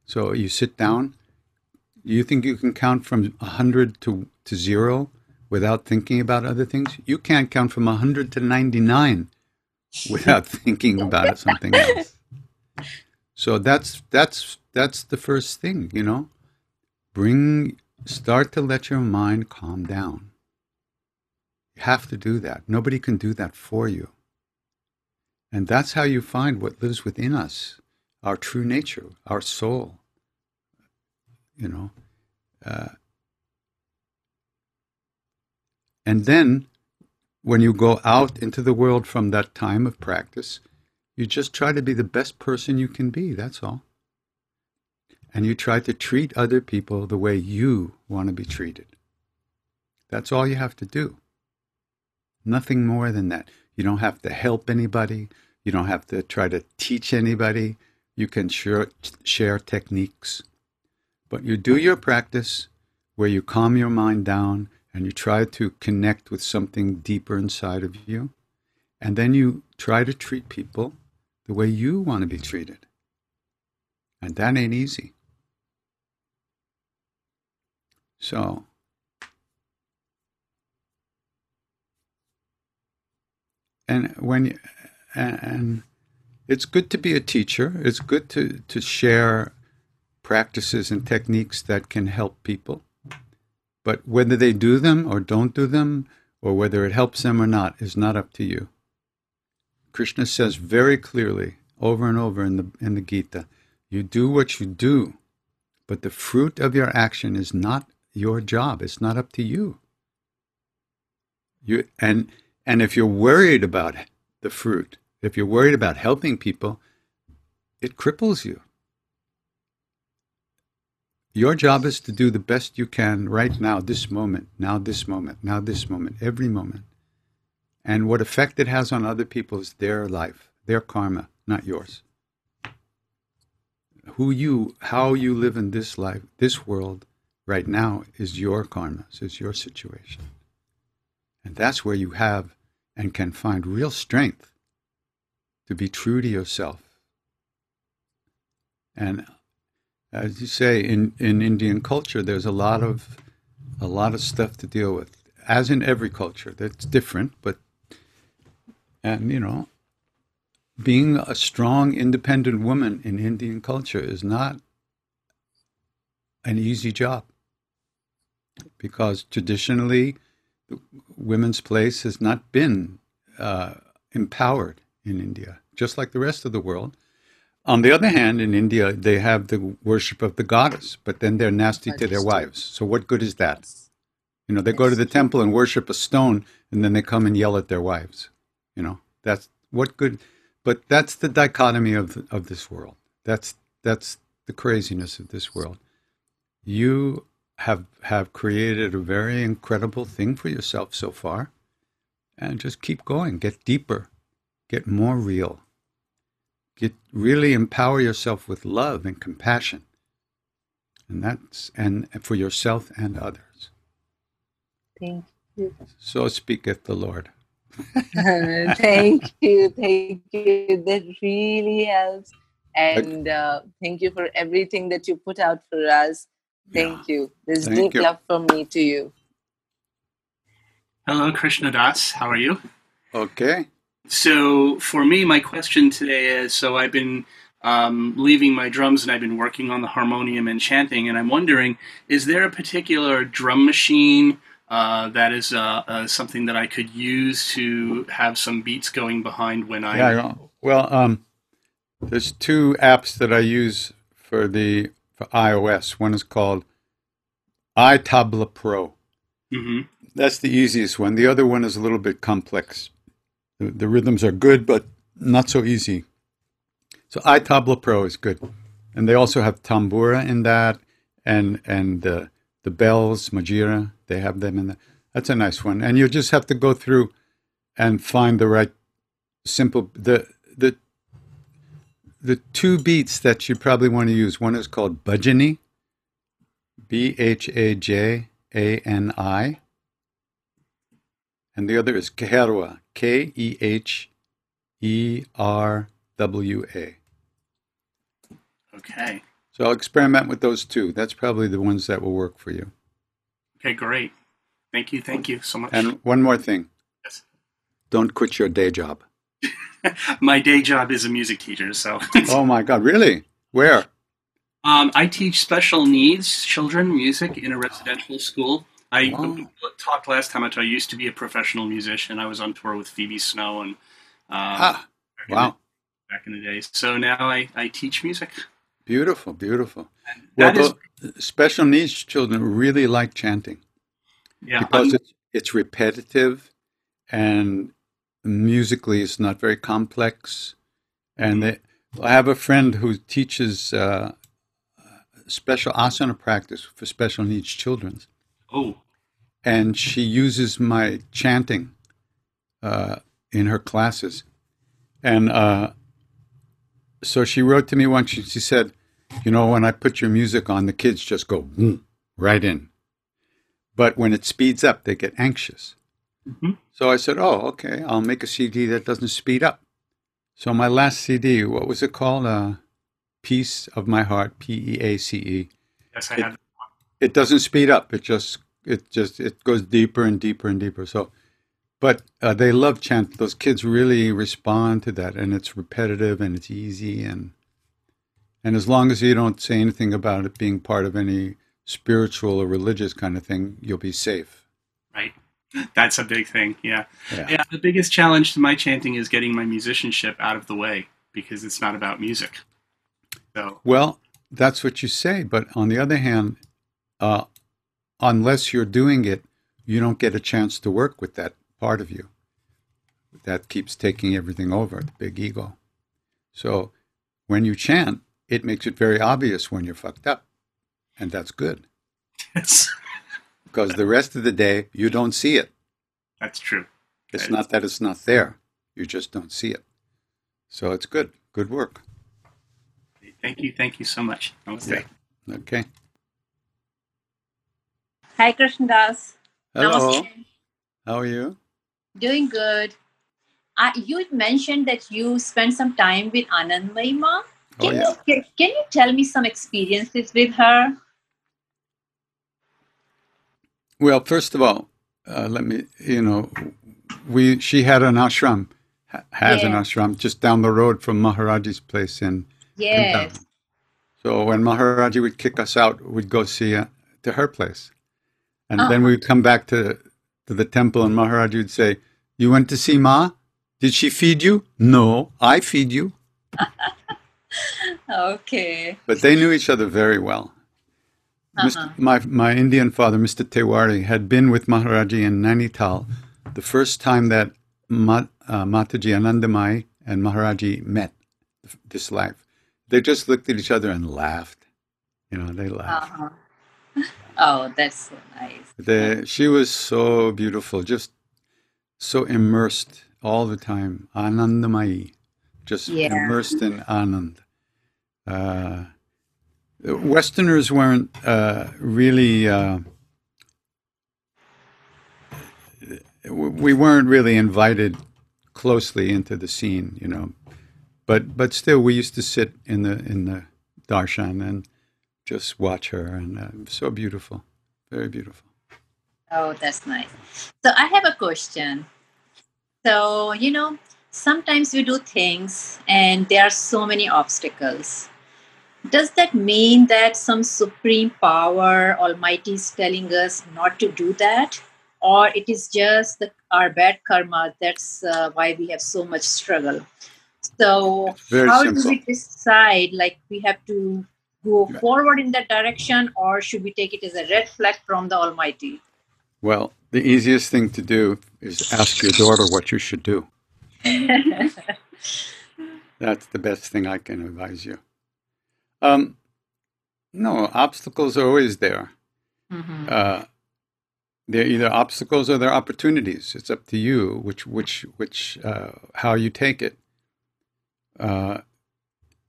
S1: So you sit down, you think you can count from 100 to, to 0 without thinking about other things? You can't count from 100 to 99 without thinking about something else. So that's that's that's the first thing, you know. Bring start to let your mind calm down. You have to do that. Nobody can do that for you. And that's how you find what lives within us, our true nature, our soul. You know, uh, and then when you go out into the world from that time of practice, you just try to be the best person you can be, that's all. And you try to treat other people the way you want to be treated. That's all you have to do. Nothing more than that. You don't have to help anybody. You don't have to try to teach anybody. You can share, share techniques. But you do your practice where you calm your mind down and you try to connect with something deeper inside of you. And then you try to treat people the way you want to be treated. And that ain't easy. So, and when you, and it's good to be a teacher. It's good to, to share practices and techniques that can help people. But whether they do them or don't do them, or whether it helps them or not, is not up to you. Krishna says very clearly over and over in the, in the Gita you do what you do, but the fruit of your action is not your job. It's not up to you. You and and if you're worried about the fruit, if you're worried about helping people, it cripples you. Your job is to do the best you can right now, this moment, now this moment, now this moment, every moment. And what effect it has on other people is their life, their karma, not yours. Who you, how you live in this life, this world, right now, is your karma, is your situation. And that's where you have and can find real strength to be true to yourself. And as you say, in, in Indian culture, there's a lot of a lot of stuff to deal with, as in every culture. That's different, but and you know, being a strong, independent woman in Indian culture is not an easy job because traditionally, women's place has not been uh, empowered in India, just like the rest of the world. On the other hand, in India, they have the worship of the goddess, but then they're nasty to their wives. So what good is that? You know, they go to the temple and worship a stone, and then they come and yell at their wives. You know, that's what good. But that's the dichotomy of of this world. That's that's the craziness of this world. You have have created a very incredible thing for yourself so far, and just keep going. Get deeper, get more real get really empower yourself with love and compassion. And that's and for yourself and others.
S7: Thank you.
S1: So speaketh the lord.
S7: Thank you. Thank you. That really helps. And uh, thank you for everything that you put out for us. Thank yeah. you. There's thank deep you. love from me to you.
S8: Hello krishna das how are you?
S1: Okay
S8: so for me, my question today is: so I've been um, leaving my drums and I've been working on the harmonium and chanting, and I'm wondering, is there a particular drum machine uh, that is uh, uh, something that I could use to have some beats going behind when I.
S1: Yeah. Well, um, there's two apps that I use for the for iOS. One is called iTabla Pro.
S8: Mhm.
S1: That's the easiest one. The other one is a little bit complex. The, the rhythms are good, but not so easy. So iTabla Pro is good, and they also have tambura in that, and and uh, the bells, majira. They have them in that. That's a nice one, and you just have to go through and find the right simple the the the two beats that you probably want to use. One is called Bhajani, B H A J A N I, and the other is Keherwa, K E H E R W A.
S8: Okay.
S1: So I'll experiment with those two. That's probably the ones that will work for you.
S8: Okay, great. Thank you. Thank you so much.
S1: And one more thing.
S8: Yes.
S1: Don't quit your day job.
S8: My day job is a music teacher, so.
S1: Oh my God, really? Where?
S8: Um, I teach special needs children music in a residential school. I
S1: Wow.
S8: talked last time. I told you I used to be a professional musician. I was on tour with Phoebe Snow and um,
S1: Ah,
S8: back, in
S1: wow.
S8: the, back in the day. So now I, I teach music.
S1: Beautiful, beautiful. Well,
S8: That is,
S1: special needs children really like chanting
S8: yeah.
S1: because
S8: I'm-
S1: it's, it's repetitive and musically it's not very complex. And they, I have a friend who teaches uh, special asana practice for special needs children.
S8: Oh,
S1: and she uses my chanting uh, in her classes. And uh, so she wrote to me once. She, she said, "You know, when I put your music on, the kids just go "Vroom," right in, but when it speeds up, they get anxious."
S8: Mhm.
S1: So I said, "Oh, okay. I'll make a CD that doesn't speed up." So my last CD, what was it called? Uh, Peace of My Heart, P E A C E
S8: yes, I
S1: It-
S8: have.
S1: It doesn't speed up. It just it just it goes deeper and deeper and deeper. So, but uh, they love chant. Those kids really respond to that, and it's repetitive and it's easy and and as long as you don't say anything about it being part of any spiritual or religious kind of thing, you'll be safe.
S8: Right. That's a big thing. Yeah.
S1: Yeah.
S8: Yeah. The biggest challenge to my chanting is getting my musicianship out of the way because it's not about music. So,
S1: Well, that's what you say, but on the other hand, uh, unless you're doing it, you don't get a chance to work with that part of you. That keeps taking everything over, the big ego. So when you chant, it makes it very obvious when you're fucked up. And that's good
S8: yes,
S1: because the rest of the day, you don't see it.
S8: that's true.
S1: It's
S8: Okay.
S1: not that it's not there, you just don't see it. So it's good. Good work.
S8: Thank you. Thank you so much. Namaste.
S1: Yeah. Okay.
S9: Hi, Krishna Das.
S1: Hello.
S9: Namaste.
S1: How are you?
S9: Doing good. Uh, you mentioned that you spent some time with Anandamai Ma.
S1: Oh,
S9: Can,
S1: yeah.
S9: you, can, you tell me some experiences with her?
S1: Well, first of all, uh, let me, you know, we she had an ashram, ha- has an ashram just down the road from Maharaji's place in, in
S9: Yes.
S1: town. So when Maharaji would kick us out, we'd go see uh, to her place, and then
S9: Uh-huh.
S1: we'd come back to to the temple, and Maharaji would say, "You went to see Ma? Did she feed you? No, I feed you."
S9: Okay.
S1: But they knew each other very well.
S9: Uh-huh.
S1: My, my Indian father, Mr. Tewari, had been with Maharaji in Nainital the first time that Ma, uh, Mataji Anandamai and Maharaji met this life. They just looked at each other and laughed. You know, they laughed.
S9: Uh-huh. Oh, that's so nice.
S1: They, she was so beautiful, just so immersed all the time. Anandamai, just
S9: Yeah.
S1: immersed in Anand. Uh, Westerners weren't uh, really, uh, we weren't really invited closely into the scene, you know. But but still, we used to sit in the in the darshan and just watch her, and uh, so beautiful, very beautiful.
S9: Oh, that's nice. So I have a question. So, you know, sometimes we do things and there are so many obstacles. Does that mean that some supreme power, Almighty, is telling us not to do that? or it is just the, our bad karma that's uh, why we have so much struggle so how
S1: simple.
S9: do we decide like we have to go forward in that direction or should we take it as a red flag from the almighty
S1: Well, the easiest thing to do is ask your daughter what you should do. That's the best thing I can advise you. Um, no, obstacles are always there.
S9: Mhm.
S1: Uh, they're either obstacles or they're opportunities. It's up to you which which which uh, how you take it. Uh,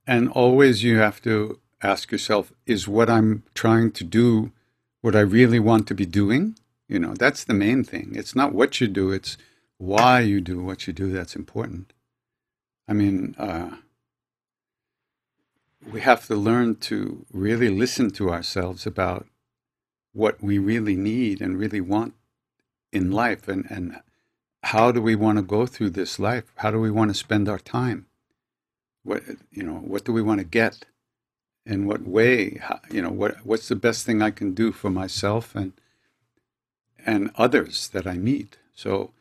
S1: and always you have to ask yourself: Is what I'm trying to do what I really want to be doing? You know, that's the main thing. It's not what you do; it's why you do what you do that's important. I mean, uh, we have to learn to really listen to ourselves about what we really need and really want in life and, and how do we want to go through this life how do we want to spend our time what you know what do we want to get in what way you know what what's the best thing i can do for myself and and others that i meet? So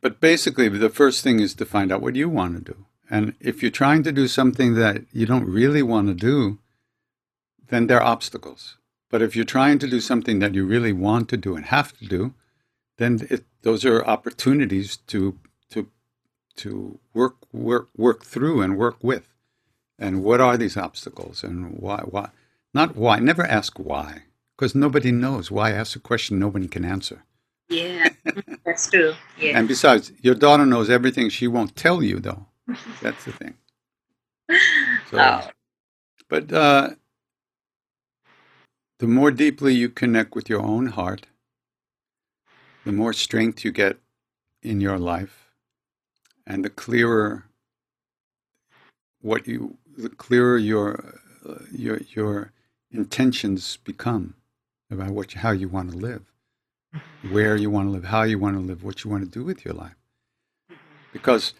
S1: but basically the first thing is to find out what you want to do. And if you're trying to do something that you don't really want to do then there are obstacles. But if you're trying to do something that you really want to do and have to do, then it, those are opportunities to to to work work work through and work with. And what are these obstacles and why why not why never ask why because nobody knows why ask a question nobody can answer.
S9: yeah that's true yeah
S1: And besides, your daughter knows everything. She won't tell you though. That's the thing. So,
S9: Oh.
S1: but uh, the more deeply you connect with your own heart, the more strength you get in your life, and the clearer what you, the clearer your uh, your your intentions become about what how you want to live, where you want to live, how you want to live, what you want to do with your life, because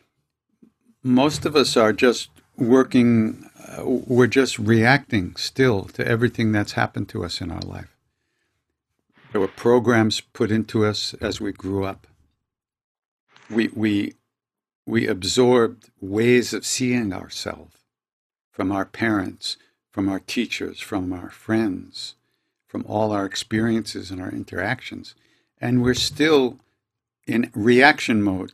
S1: most of us are just working uh, we're just reacting still to everything that's happened to us in our life. There were programs put into us as we grew up. We we we absorbed ways of seeing ourselves from our parents from our teachers from our friends from all our experiences and our interactions and we're still in reaction mode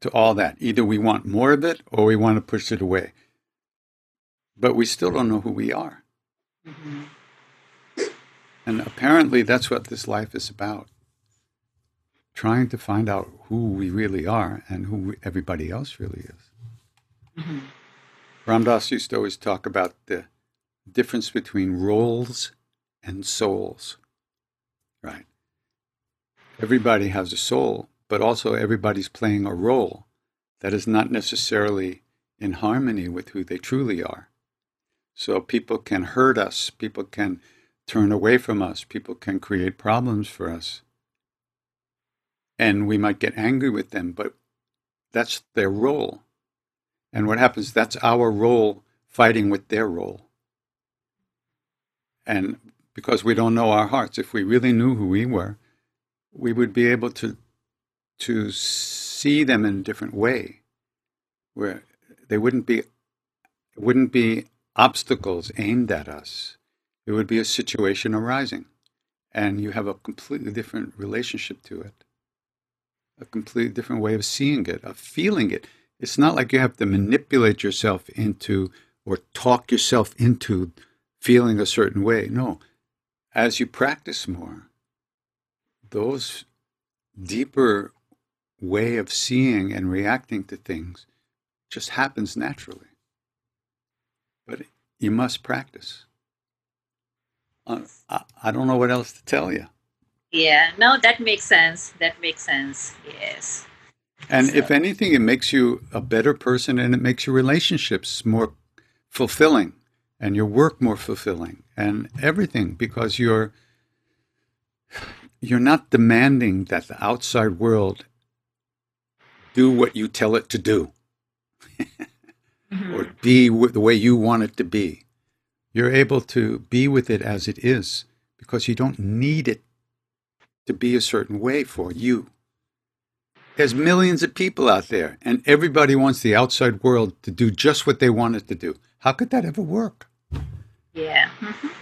S1: to all that. Either we want more of it or we want to push it away. But we still don't know who we are. Mm-hmm. And apparently, that's what this life is about trying to find out who we really are and who everybody else really is. Mm-hmm. Ram Dass used to always talk about the difference between roles and souls, right? Everybody has a soul, but also everybody's playing a role that is not necessarily in harmony with who they truly are. So people can hurt us, people can turn away from us, people can create problems for us. And we might get angry with them, but that's their role. And what happens, that's our role fighting with their role. And because we don't know our hearts, if we really knew who we were, we would be able to to see them in a different way, where they wouldn't be wouldn't be obstacles aimed at us. It would be a situation arising, and you have a completely different relationship to it, a completely different way of seeing it, of feeling it. It's not like you have to manipulate yourself into or talk yourself into feeling a certain way. No, as you practice more, those deeper way of seeing and reacting to things just happens naturally. But you must practice. Uh, I, I don't know what else to tell you.
S9: yeah no that makes sense that makes sense yes
S1: And if anything, it makes you a better person and it makes your relationships more fulfilling and your work more fulfilling and everything because you're you're not demanding that the outside world do what you tell it to do mm-hmm. or be the way you want it to be. You're able to be with it as it is because you don't need it to be a certain way for you. There's millions of people out there, and everybody wants the outside world to do just what they want it to do. How could that ever work?
S9: Yeah. Mhm.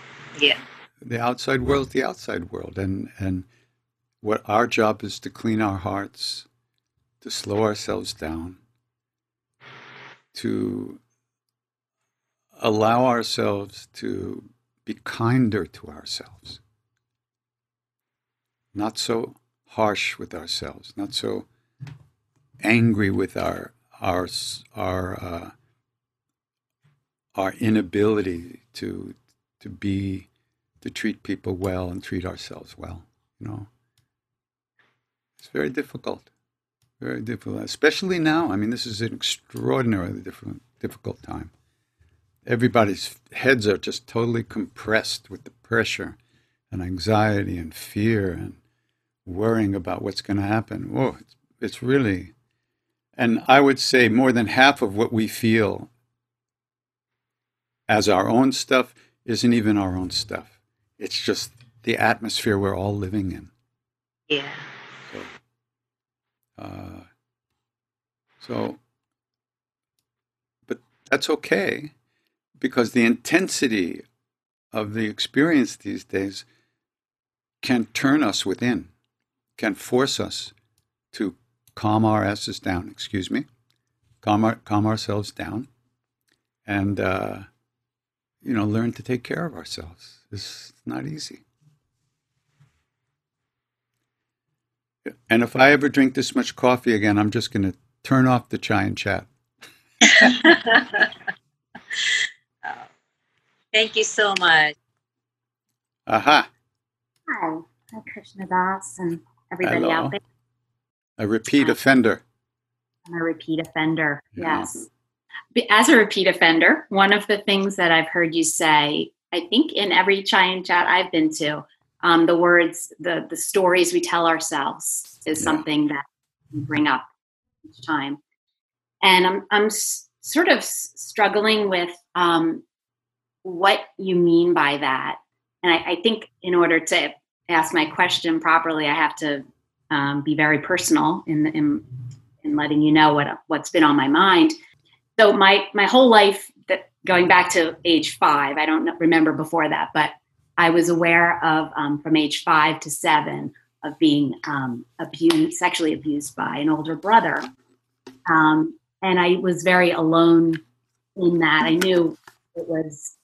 S9: Yeah.
S1: The outside world the outside world, and and what our job is to clean our hearts, to slow ourselves down, to allow ourselves to be kinder to ourselves, not so harsh with ourselves, not so angry with our our our uh, our inability to to be to treat people well and treat ourselves well. You know, it's very difficult, very difficult, especially now. I mean, this is an extraordinarily difficult difficult time. Everybody's heads are just totally compressed with the pressure and anxiety and fear and worrying about what's going to happen. Whoa, it's, it's really, and I would say more than half of what we feel as our own stuff isn't even our own stuff. It's just the atmosphere we're all living in.
S9: Yeah.
S1: So, uh, so, but that's okay because the intensity of the experience these days can turn us within, can force us to calm our asses down, excuse me, calm, our, calm ourselves down, and, uh, you know, learn to take care of ourselves. It's not easy. And if I ever drink this much coffee again, I'm just going to turn off the chai and chat.
S9: Thank you so much.
S1: Aha.
S10: Hi. Hi, Krishna Das and everybody
S1: Hello.
S10: out there.
S1: A repeat offender.
S10: I'm a repeat offender.
S1: Yeah.
S10: Yes. As a repeat offender, one of the things that I've heard you say, I think in every and chat I've been to, um, the words, the the stories we tell ourselves is
S1: Yeah.
S10: something that you bring up each time. And I'm I'm s- sort of s- struggling with um, what you mean by that. And I, I think in order to ask my question properly, I have to um, be very personal in, in in letting you know what what's been on my mind. So my my whole life, that going back to age five, I don't remember before that, but I was aware of um, from age five to seven of being um, abused, sexually abused by an older brother, um, and I was very alone in that. I knew it was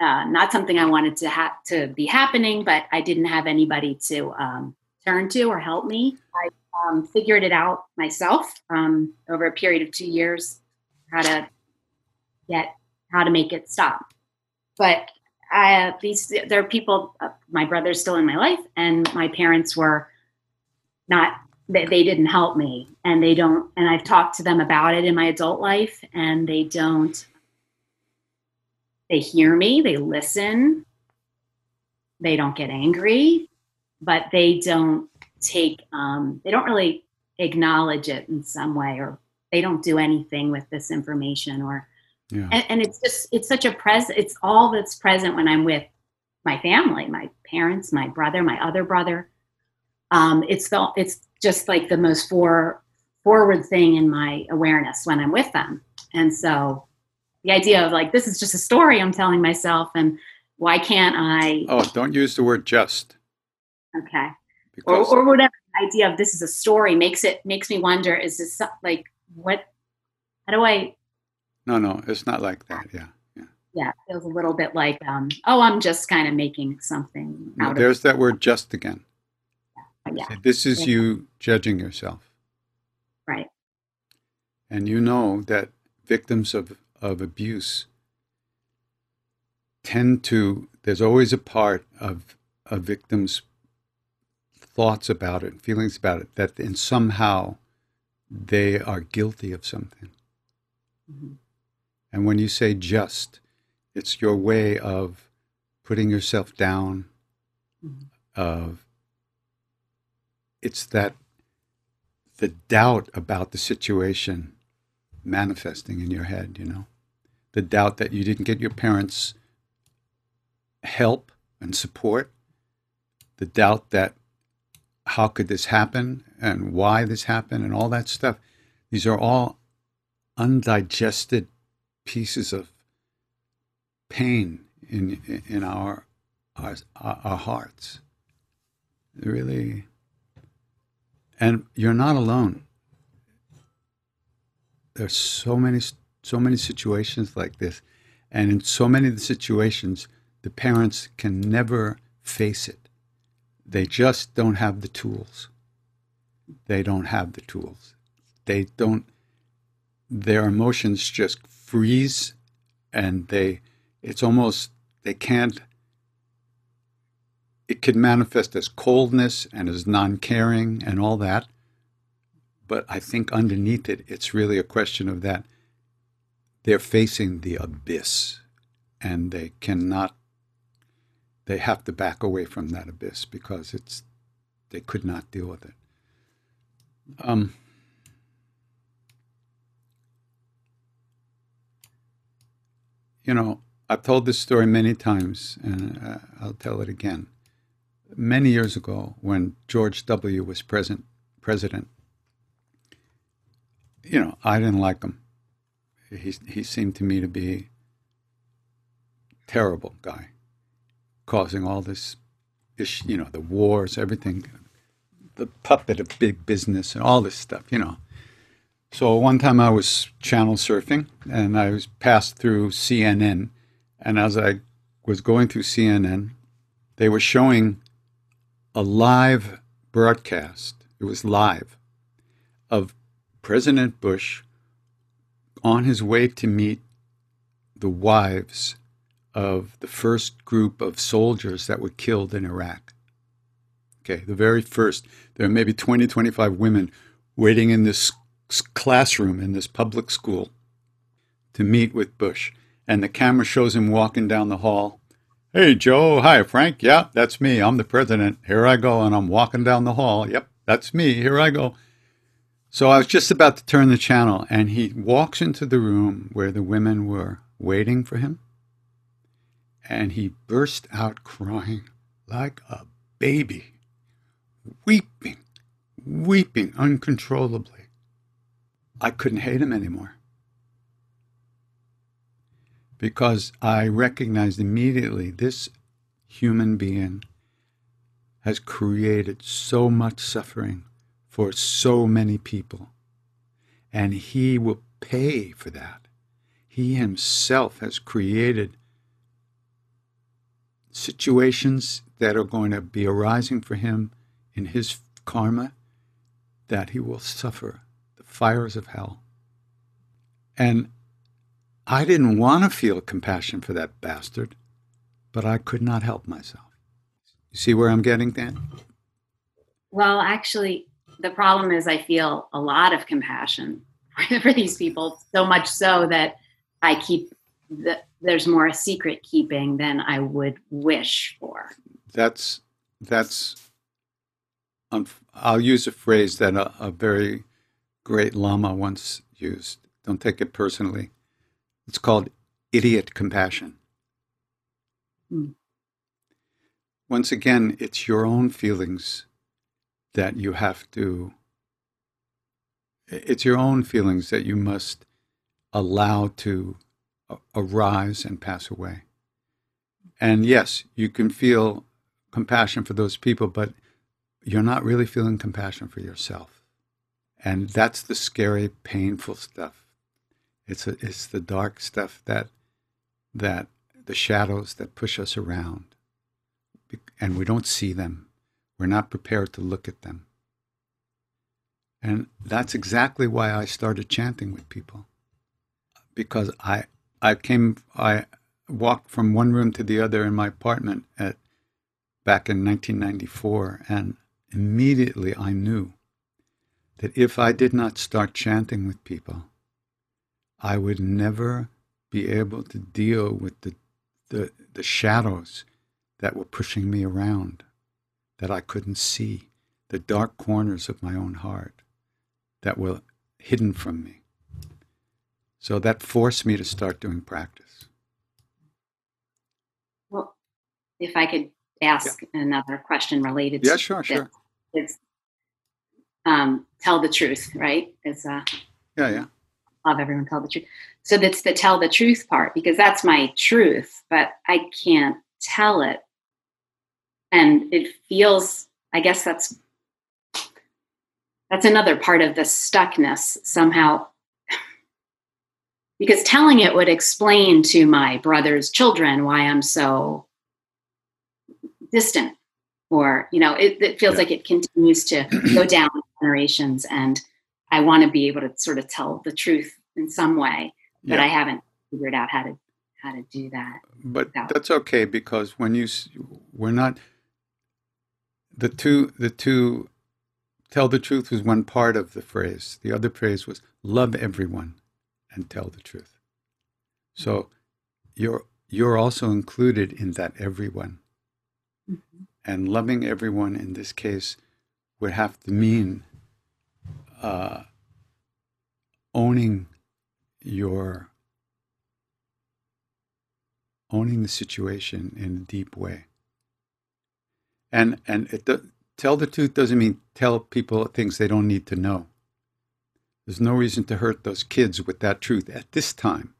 S10: uh, not something I wanted to have to be happening, but I didn't have anybody to um, turn to or help me. I um, figured it out myself um, over a period of two years how to get how to make it stop. But I, these there are people. Uh, my brother's still in my life, and my parents were not. They, they didn't help me, and they don't. And I've talked to them about it in my adult life, and they don't. They hear me. They listen. They don't get angry, but they don't take. Um, they don't really acknowledge it in some way, or they don't do anything with this information, or
S1: Yeah.
S10: and, and it's just it's such a present it's all that's present when i'm with my family my parents my brother my other brother um, it's the it's just like the most for, forward thing in my awareness when i'm with them and so the idea of like this is just a story i'm telling myself and why can't i
S1: Oh, don't use the word just.
S10: Okay or,
S1: Because
S10: or whatever the idea of this is a story makes it makes me wonder is this like what how do i
S1: no, no, it's not like that. Yeah.
S10: yeah, it feels a little bit like, um, oh, I'm just kind of making something
S1: No,
S10: of
S1: there's that word just again.
S10: Yeah,
S1: See, This is
S10: Yeah.
S1: you judging yourself.
S10: right.
S1: And you know that victims of, of abuse tend to, there's always a part of a victim's thoughts about it, feelings about it, that in somehow they are guilty of something.
S10: Mhm.
S1: And when you say just, it's your way of putting yourself down,
S10: Mhm.
S1: of it's that the doubt about the situation manifesting in your head, you know, the doubt that you didn't get your parents' help and support, the doubt that how could this happen and why this happened and all that stuff. These are all undigested pieces of pain in in our our, our hearts. Really, and you're not alone. There's so many so many situations like this, and in so many of the situations, the parents can never face it. They just don't have the tools. They don't have the tools. They don't. Their emotions just freeze, and they. It's almost they can't it can manifest as coldness and as non-caring and all that but i think underneath it it's really a question of that they're facing the abyss and they cannot they have to back away from that abyss because it's they could not deal with it um, you know I've told this story many times, and uh, I'll tell it again. Many years ago, when George W. was present, president, you know, I didn't like him. He, he seemed to me to be a terrible guy, causing all this, issue, you know, the wars, everything, the puppet of big business, and all this stuff, you know. So one time I was channel surfing, and I was passed through CNN and as I was going through CNN, they were showing a live broadcast, it was live, of President Bush on his way to meet the wives of the first group of soldiers that were killed in Iraq. Okay, the very first. There are maybe 20, 25 women waiting in this classroom in this public school to meet with Bush and the camera shows him walking down the hall. Hey, Joe. Hi, Frank. Yeah, that's me. I'm the president. Here I go. And I'm walking down the hall. Yep, that's me. Here I go. So I was just about to turn the channel, and he walks into the room where the women were waiting for him. And he burst out crying like a baby, weeping, weeping uncontrollably. I couldn't hate him anymore because I recognized immediately this human being has created so much suffering for so many people. And he will pay for that. He himself has created situations that are going to be arising for him in his karma that he will suffer the fires of hell. And I didn't want to feel compassion for that bastard, but I could not help myself. You see where I'm getting, Dan?
S10: Well, actually, the problem is I feel a lot of compassion for these people, so much so that I keep the, there's more secret keeping than I would wish for.
S1: That's that's. Um, I'll use a phrase that a, a very great lama once used. Don't take it personally. It's called idiot compassion. Hmm. Once again, it's your own feelings that you have to, it's your own feelings that you must allow to arise and pass away. And yes, you can feel compassion for those people, but you're not really feeling compassion for yourself. And that's the scary, painful stuff. It's a, it's the dark stuff that that the shadows that push us around, and we don't see them. We're not prepared to look at them. And that's exactly why I started chanting with people, because I I came I walked from one room to the other in my apartment at back in 1994, and immediately I knew that if I did not start chanting with people, I would never be able to deal with the, the, the shadows that were pushing me around, that I couldn't see, the dark corners of my own heart that were hidden from me. So that forced me to start doing practice.
S10: Well, if I could ask yeah. another question related
S1: yeah,
S10: to
S1: sure,
S10: this.
S1: sure.
S10: It's um, tell the truth, right? It's uh,
S1: Yeah, yeah.
S10: love everyone tell the truth. So that's the tell the truth part because that's my truth, but I can't tell it. And it feels, I guess that's that's another part of the stuckness somehow. Because telling it would explain to my brother's children why I'm so distant, or you know, it, it feels
S1: Yeah.
S10: like it continues to go down generations, and I want to be able to sort of tell the truth in some way, but
S1: Yeah.
S10: I haven't figured out how to how to do that.
S1: But
S10: without-
S1: that's okay because when you we're not the two the two tell the truth was one part of the phrase. The other phrase was love everyone and tell the truth. So you're you're also included in that everyone. And loving everyone in this case would have to mean uh, owning your owning the situation in a deep way. And and it tell the truth doesn't mean tell people things they don't need to know. There's no reason to hurt those kids with that truth at this time.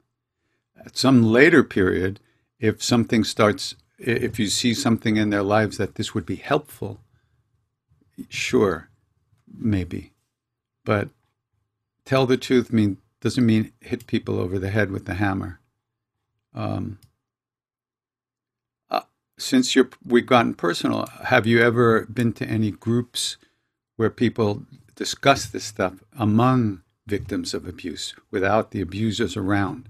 S1: At some later period, if something starts, if you see something in their lives that this would be helpful, sure, maybe. But tell the truth mean doesn't mean hit people over the head with the hammer. Um, uh, since we've gotten personal, have you ever been to any groups where people discuss this stuff among victims of abuse without the abusers around,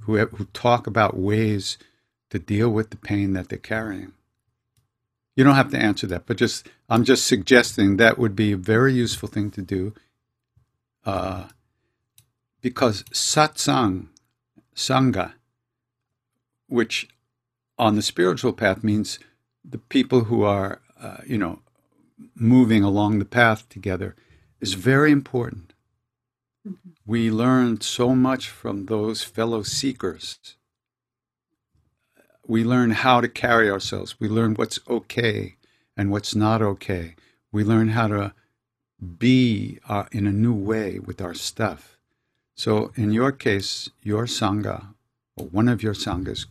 S1: who have, who talk about ways to deal with the pain that they're carrying? You don't have to answer that, but just I'm just suggesting that would be a very useful thing to do. Uh, because satsang, sangha, which on the spiritual path means the people who are, uh, you know, moving along the path together, is very important. We learn so much from those fellow seekers. We learn how to carry ourselves. We learn what's okay and what's not okay. We learn how to be uh, in a new way with our stuff. So, in your case, your sangha or one of your sanghas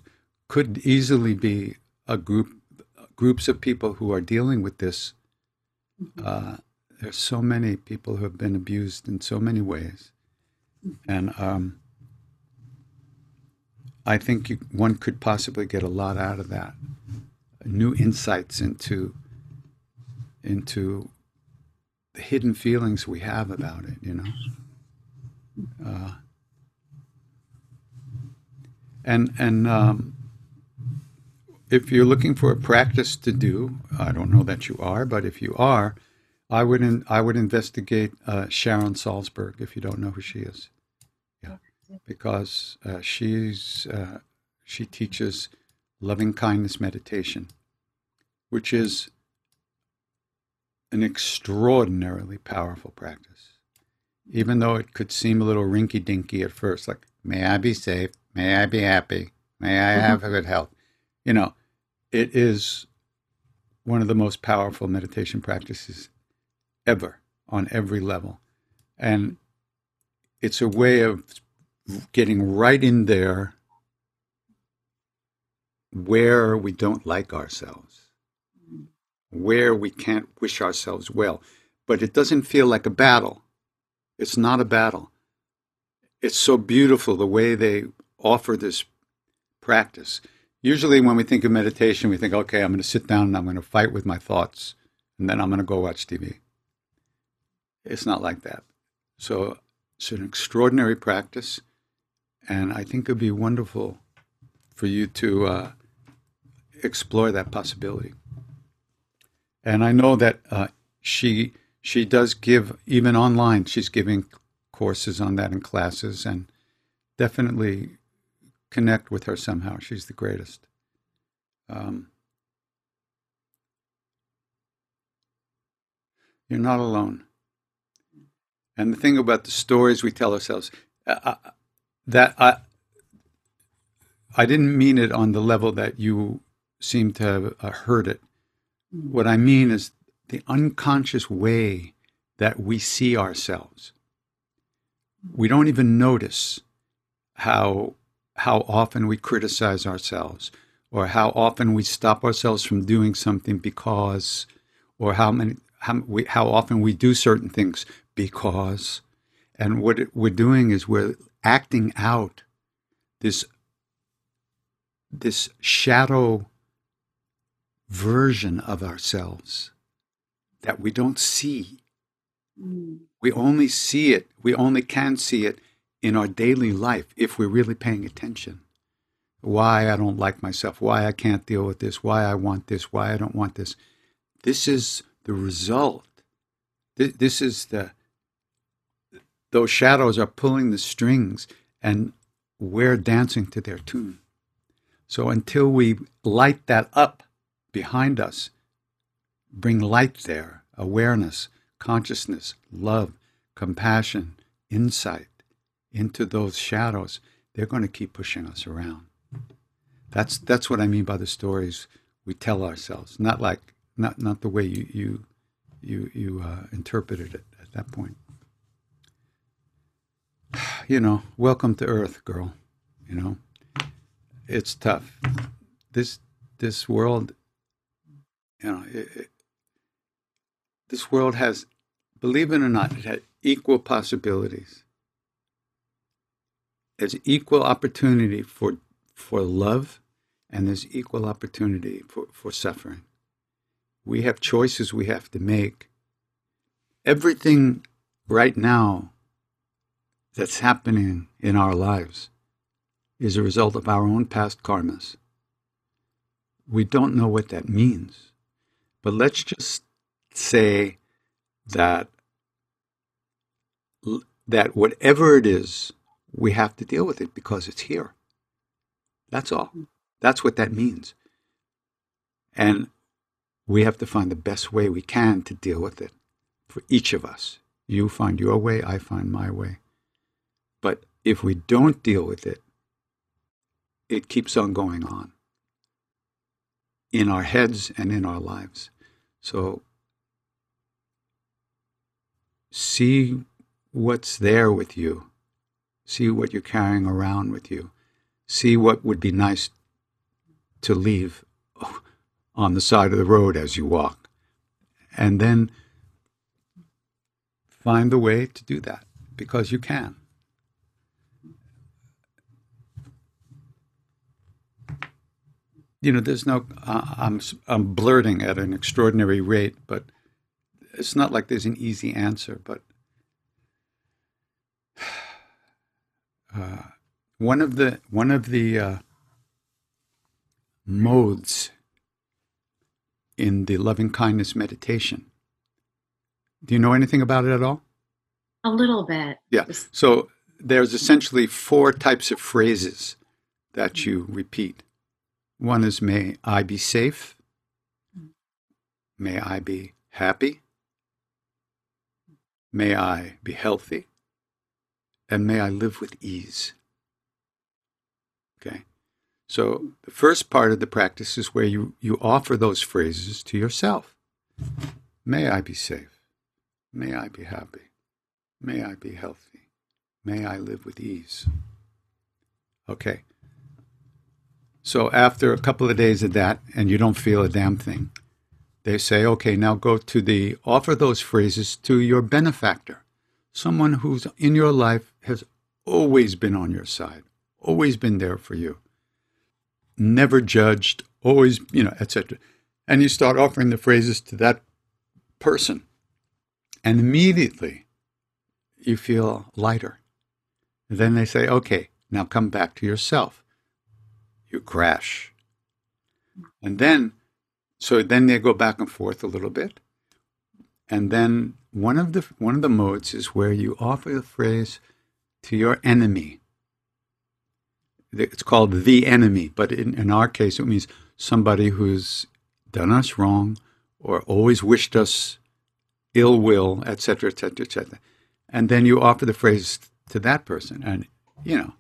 S1: could easily be a group groups of people who are dealing with this. Uh, there's so many people who have been abused in so many ways, and um, I think you, one could possibly get a lot out of that. New insights into into the hidden feelings we have about it. You know. Uh, and and um, if you're looking for a practice to do, I don't know that you are, but if you are, I would in, I would investigate uh, Sharon Salzberg if you don't know who she is. Yeah, because uh, she's uh, she teaches loving kindness meditation, which is an extraordinarily powerful practice. Even though it could seem a little rinky dinky at first, like, may I be safe? May I be happy? May I have good health? You know, it is one of the most powerful meditation practices ever on every level. And it's a way of getting right in there where we don't like ourselves, where we can't wish ourselves well. But it doesn't feel like a battle. It's not a battle. It's so beautiful the way they offer this practice. Usually, when we think of meditation, we think, okay, I'm going to sit down and I'm going to fight with my thoughts, and then I'm going to go watch TV. It's not like that. So, it's an extraordinary practice, and I think it would be wonderful for you to uh, explore that possibility. And I know that uh, she she does give even online. She's giving courses on that and classes, and definitely connect with her somehow. She's the greatest. Um, you're not alone. And the thing about the stories we tell ourselves, uh, uh, that I, I didn't mean it on the level that you seem to have uh, heard it. What I mean is the unconscious way that we see ourselves. We don't even notice how how often we criticize ourselves or how often we stop ourselves from doing something because or how many how, we, how often we do certain things because and what we're doing is we're acting out this this shadow version of ourselves that we don't see. Mm. We only see it we only can see it in our daily life if we're really paying attention. Why i don't like myself why i can't deal with this why i want this why i don't want this. This is the result. Th- this is the those shadows are pulling the strings and we're dancing to their tune. So until we light that up behind us bring light there awareness consciousness love compassion insight into those shadows they're going to keep pushing us around. That's that's what i mean by the stories we tell ourselves not like not not the way you you you you uh, interpreted it at that point. You know welcome to earth girl you know. It's tough. This this world you know it, it, this world has believe it or not it has equal possibilities. There's equal opportunity for for love and there's equal opportunity for, for suffering we have choices we have to make. Everything right now that's happening in our lives is a result of our own past karmas. We don't know what that means but let's just say that that whatever it is we have to deal with it because it's here. That's all. That's what that means. And we have to find the best way we can to deal with it for each of us you find your way i find my way but if we don't deal with it it keeps on going on in our heads and in our lives so see what's there with you. See what you're carrying around with you. See what would be nice to leave on the side of the road as you walk. And then find the way to do that because you can. You know, there's no, uh, I'm, I'm blurting at an extraordinary rate, but it's not like there's an easy answer, but uh, one of the one of the uh, modes in the loving kindness meditation. Do you know anything about it at all?
S10: A little bit.
S1: Yeah. So there's essentially four types of phrases that you repeat. One is may I be safe. May I be happy. May I be healthy. And may I live with ease. Okay. So the first part of the practice is where you, you offer those phrases to yourself. May I be safe. May I be happy. May I be healthy. May I live with ease. Okay. So after a couple of days of that, and you don't feel a damn thing, they say, okay, now go to the, offer those phrases to your benefactor, someone who's in your life has always been on your side, always been there for you, never judged, always, you know, etc. And you start offering the phrases to that person, and immediately you feel lighter. And then they say, okay, now come back to yourself. You crash. And then, so then they go back and forth a little bit. And then one of the one of the modes is where you offer the phrase to your enemy. It's called the enemy, but in, in our case, it means somebody who's done us wrong or always wished us ill will, etc., etc., etc. And then you offer the phrase to that person, and you know,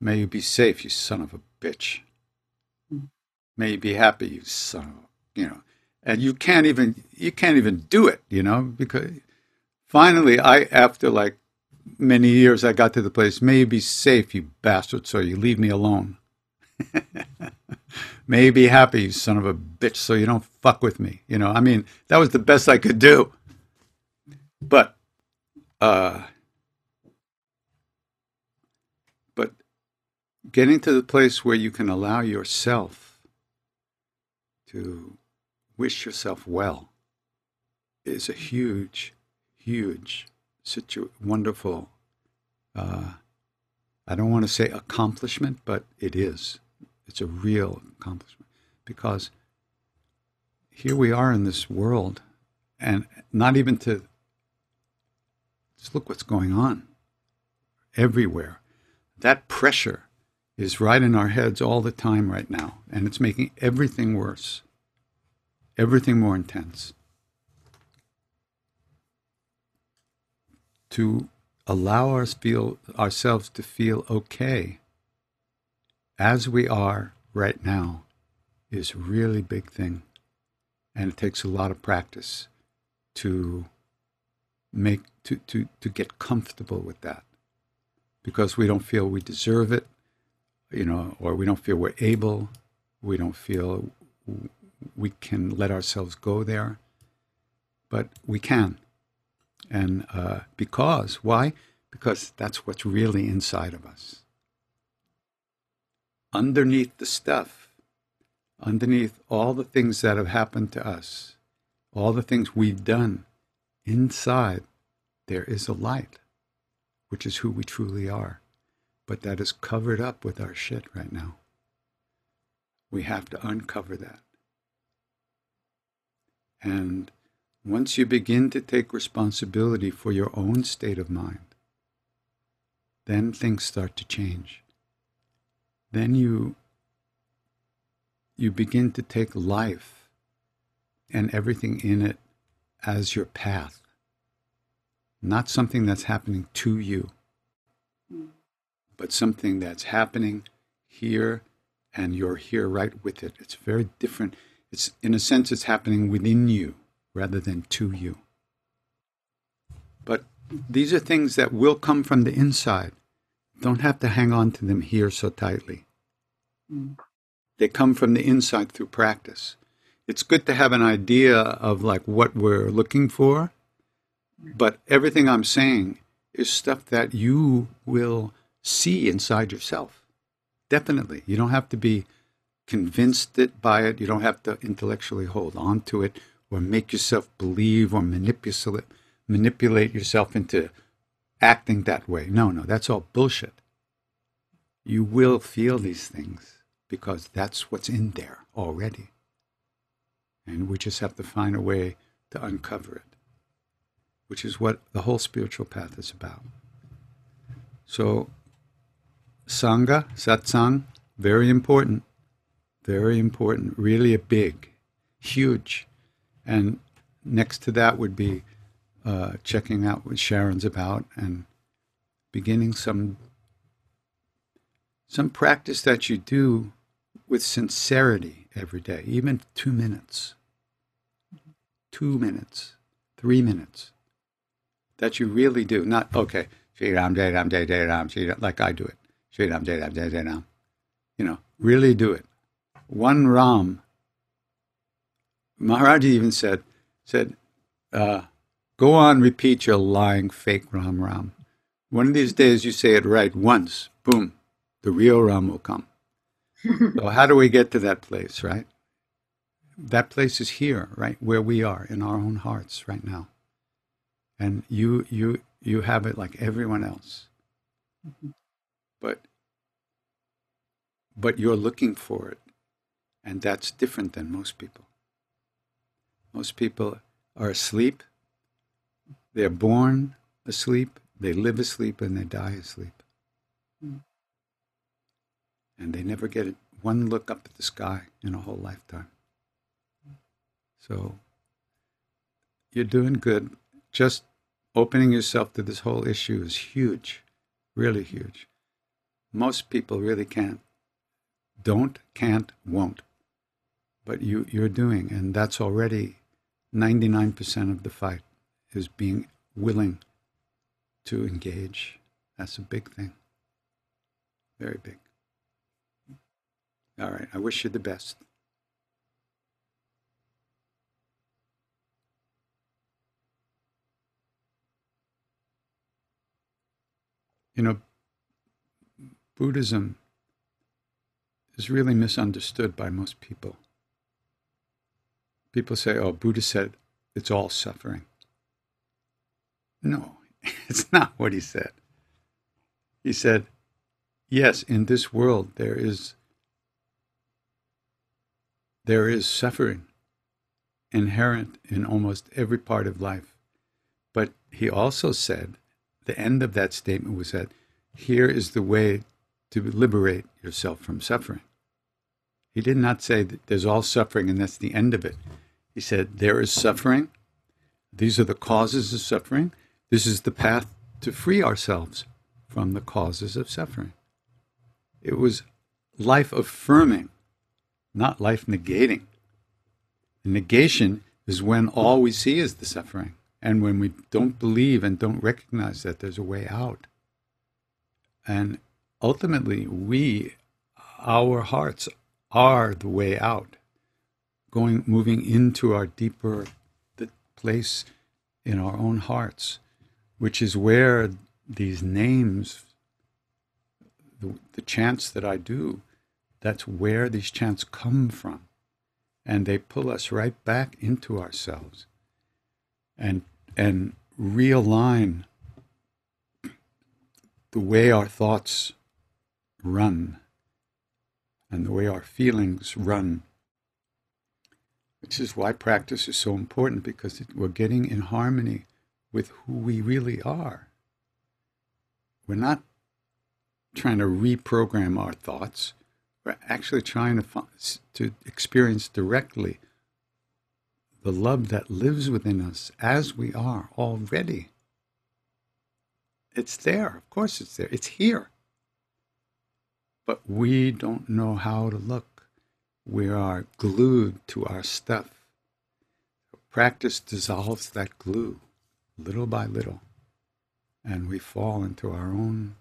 S1: may you be safe, you son of a bitch. May you be happy, you son of a, you know. And you can't even you can't even do it, you know, because finally, I after like many years, I got to the place. May be safe, you bastard, so you leave me alone. May be happy, you son of a bitch, so you don't fuck with me. You know, I mean, that was the best I could do. But, uh, but getting to the place where you can allow yourself to wish yourself well is a huge, huge, situ- wonderful. Uh, I don't want to say accomplishment, but it is. It's a real accomplishment because here we are in this world, and not even to just look what's going on everywhere. That pressure is right in our heads all the time right now, and it's making everything worse, everything more intense. To allow us feel ourselves to feel okay as we are right now is a really big thing, and it takes a lot of practice to make to, to, to get comfortable with that. Because we don't feel we deserve it you know or we don't feel we're able. We don't feel we can let ourselves go there. But we can and uh, because why because that's what's really inside of us underneath the stuff underneath all the things that have happened to us all the things we've done inside there is a light, which is who we truly are. But that is covered up with our shit right now. We have to uncover that. And once you begin to take responsibility for your own state of mind, then things start to change. Then you you begin to take life and everything in it as your path not something that's happening to you, but something that's happening here and you're here right with it. It's very different. It's, in a sense, it's happening within you rather than to you. But these are things that will come from the inside. Don't have to hang on to them here so tightly. They come from the inside through practice. It's good to have an idea of like what we're looking for, but everything I'm saying is stuff that you will see inside yourself. Definitely. You don't have to be convinced it by it. You don't have to intellectually hold on to it or make yourself believe or manipulate manipulate yourself into acting that way. No, no, that's all bullshit. You will feel these things because that's what's in there already. And we just have to find a way to uncover it which is what the whole spiritual path is about. So, Sangha, satsang, very important, very important, really a big, huge. And next to that would be uh, checking out what Sharon's about and beginning some some practice that you do with sincerity every day, even two minutes, two minutes, three minutes that you really do. Not, okay, Shri Ram, Jai Ram, Jai Jai Ram, like I do it. Shri Ram, Jai Ram, Jai Jai Ram. You know, really do it. One Ram. Maharaj even said, said, uh, go on, repeat your lying fake Ram Ram. One of these days you say it right once, boom, the real Ram will come. so how do we get to that place, right? That place is here, right, where we are in our own hearts right now and you you you have it like everyone else mm-hmm. but but you're looking for it and that's different than most people most people are asleep they're born asleep they live asleep and they die asleep mm. and they never get one look up at the sky in a whole lifetime so you're doing good just opening yourself to this whole issue is huge, really huge. Most people really can't, don't, can't, won't. But you, you're doing, and that's already 99% of the fight is being willing to engage. That's a big thing. Very big. All right. I wish you the best. You know, Buddhism is really misunderstood by most people. People say, oh, Buddha said it's all suffering. No, it's not what he said. He said, yes, in this world there is there is suffering inherent in almost every part of life. But he also said, the end of that statement was that here is the way to liberate yourself from suffering. He did not say that there's all suffering and that's the end of it. He said, there is suffering. These are the causes of suffering. This is the path to free ourselves from the causes of suffering. It was life affirming, not life negating. The negation is when all we see is the suffering and when we don't believe and don't recognize that there's a way out. And ultimately, we, our hearts, are the way out, going, moving into our deeper place in our own hearts, which is where these names, the, the chants that I do, that's where these chants come from. And they pull us right back into ourselves and, and realign the way our thoughts run and the way our feelings run. Which is why practice is so important because we're getting in harmony with who we really are. We're not trying to reprogram our thoughts. We're actually trying to, to experience directly the love that lives within us as we are already. It's there. Of course, it's there. It's here. But we don't know how to look. We are glued to our stuff. Practice dissolves that glue little by little, and we fall into our own,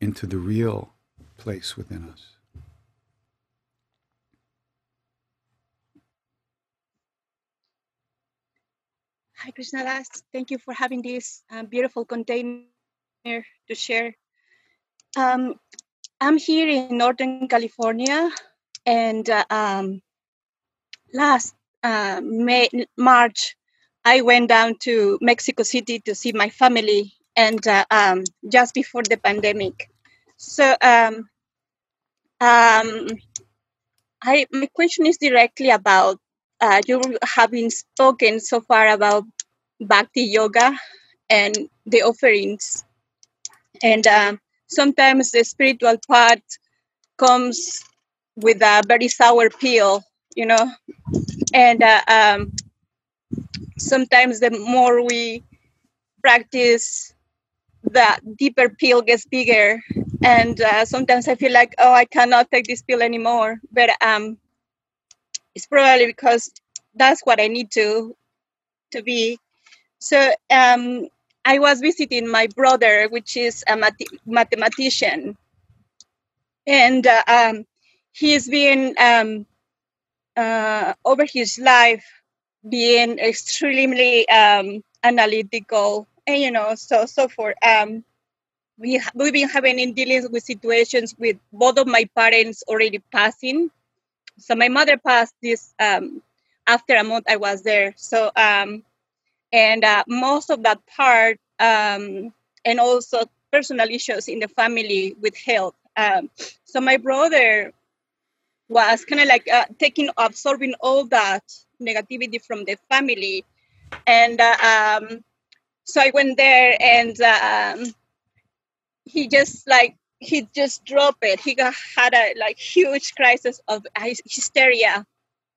S1: into the real place within us.
S11: Hi, Krishna Das. Thank you for having this um, beautiful container to share. Um, I'm here in Northern California, and uh, um, last uh, May, March, I went down to Mexico City to see my family, and uh, um, just before the pandemic. So, um, um, I my question is directly about uh, you having spoken so far about bhakti yoga and the offerings and um, sometimes the spiritual part comes with a very sour pill you know? And uh, um, sometimes the more we practice the deeper pill gets bigger. And uh, sometimes i feel like oh i cannot take this pill anymore. But um, it's probably because that's what i need to to be. So um, I was visiting my brother, which is a math- mathematician, and uh, um, he's been um, uh, over his life being extremely um, analytical, and you know, so so forth. Um, we we've been having in dealings with situations with both of my parents already passing. So my mother passed this um, after a month I was there. So um, and uh, most of that part um, and also personal issues in the family with health. Um, so my brother was kind of like uh, taking absorbing all that negativity from the family. And uh, um, so i went there and um, he just like he just dropped it. He got, had a like huge crisis of hysteria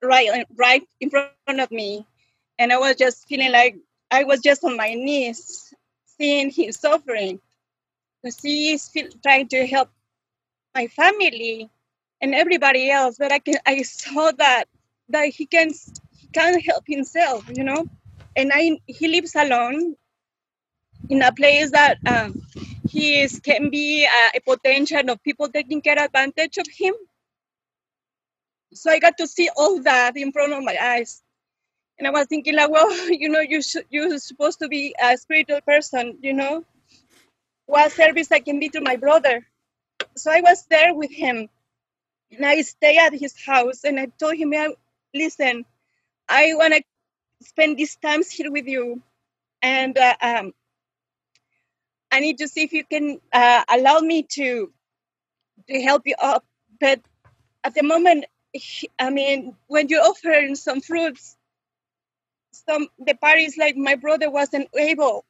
S11: right right in front of me. And i was just feeling like I was just on my knees seeing him suffering because he is trying to help my family and everybody else. But I can I saw that that he can he can't help himself, you know. and I he lives alone in a place that um, he is can be uh, a potential of people taking care advantage of him. So I got to see all that in front of my eyes, and I was thinking like, well, you know, you should you're supposed to be a spiritual person, you know. What service I can be to my brother? So I was there with him, and I stay at his house, and I told him, "Yeah, listen, I want to spend these times here with you, and uh, um, I need to see if you can uh, allow me to to help you up. But at the moment, I mean, when you're offering some fruits, some the part is like my brother wasn't able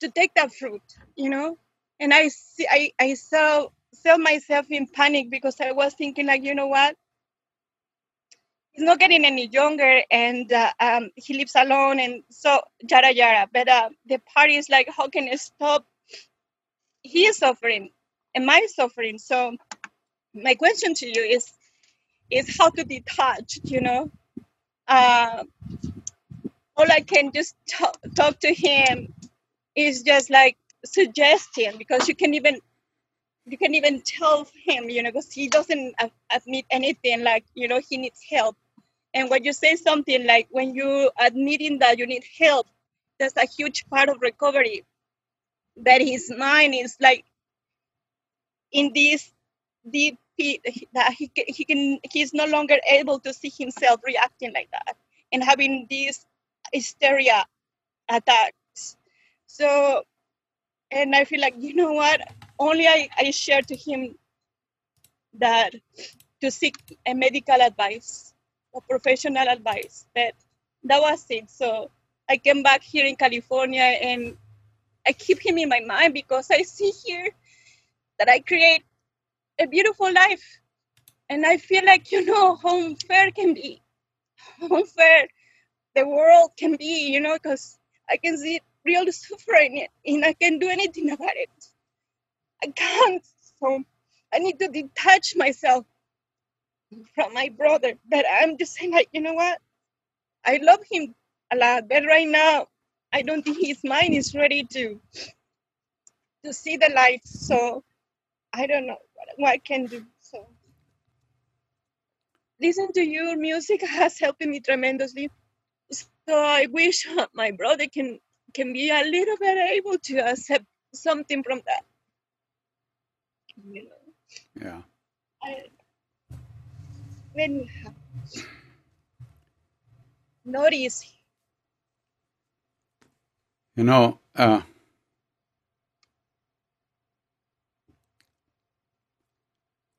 S11: to take that fruit, you know, and I see, I I saw saw myself in panic because I was thinking like, you know what, he's not getting any younger, and uh, um, he lives alone, and so yada yada. But uh, the part is like, how can I stop? He is suffering, am I suffering? So my question to you is is how to detach, you know. Uh, all I can just talk, talk to him is just like suggesting because you can even you can even tell him, you know, because he doesn't admit anything like you know he needs help. And when you say something like when you admitting that you need help, that's a huge part of recovery. That his mind is like in this deep that he he can he's no longer able to see himself reacting like that and having these hysteria attacks. So and I feel like you know what? Only I, I shared to him that to seek a medical advice or professional advice but that was it. So I came back here in California and I keep him in my mind because I see here that I create a beautiful life. And I feel like you know how unfair can be. How unfair the world can be you know because I can see real suffering and I can't do anything about it I can't. So I need to detach myself from my brother. But I'm just saying, like, you know what? I love him a lot, but right now, I don't think his mind is ready to to see the light. So I don't know what, what I can do. So listen to your music has helped me tremendously. So I wish my brother can can be a little bit able to accept something from that. You know.
S1: Yeah.
S11: I, when you have notice
S1: You know, uh,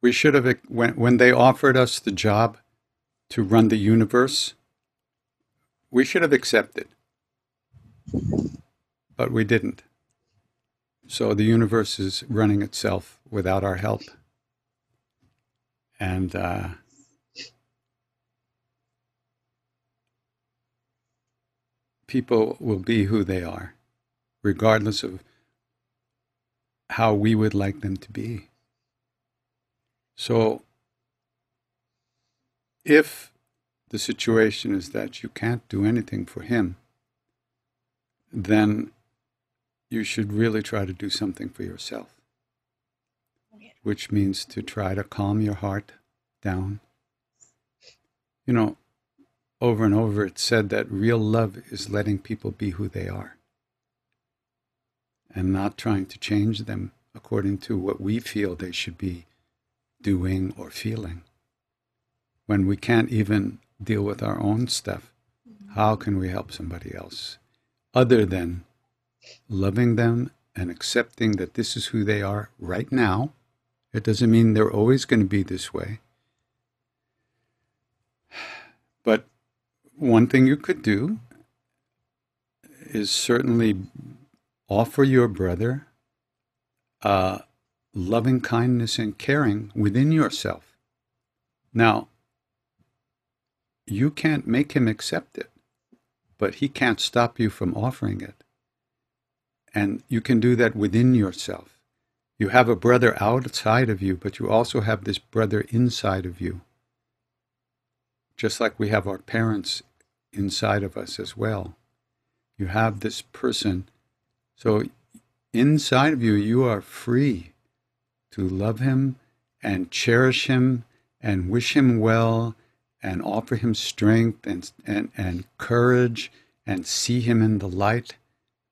S1: we should have, when, when they offered us the job to run the universe, we should have accepted. But we didn't. So the universe is running itself without our help. And uh, people will be who they are, regardless of how we would like them to be. So, if the situation is that you can't do anything for him, then you should really try to do something for yourself, which means to try to calm your heart down. You know, over and over it's said that real love is letting people be who they are and not trying to change them according to what we feel they should be doing or feeling. When we can't even deal with our own stuff, how can we help somebody else other than loving them and accepting that this is who they are right now? It doesn't mean they're always going to be this way. But one thing you could do is certainly offer your brother uh, loving kindness and caring within yourself. Now, you can't make him accept it, but he can't stop you from offering it. And you can do that within yourself. You have a brother outside of you, but you also have this brother inside of you. Just like we have our parents inside of us as well. You have this person. So inside of you, you are free to love him and cherish him and wish him well and offer him strength and, and, and courage and see him in the light,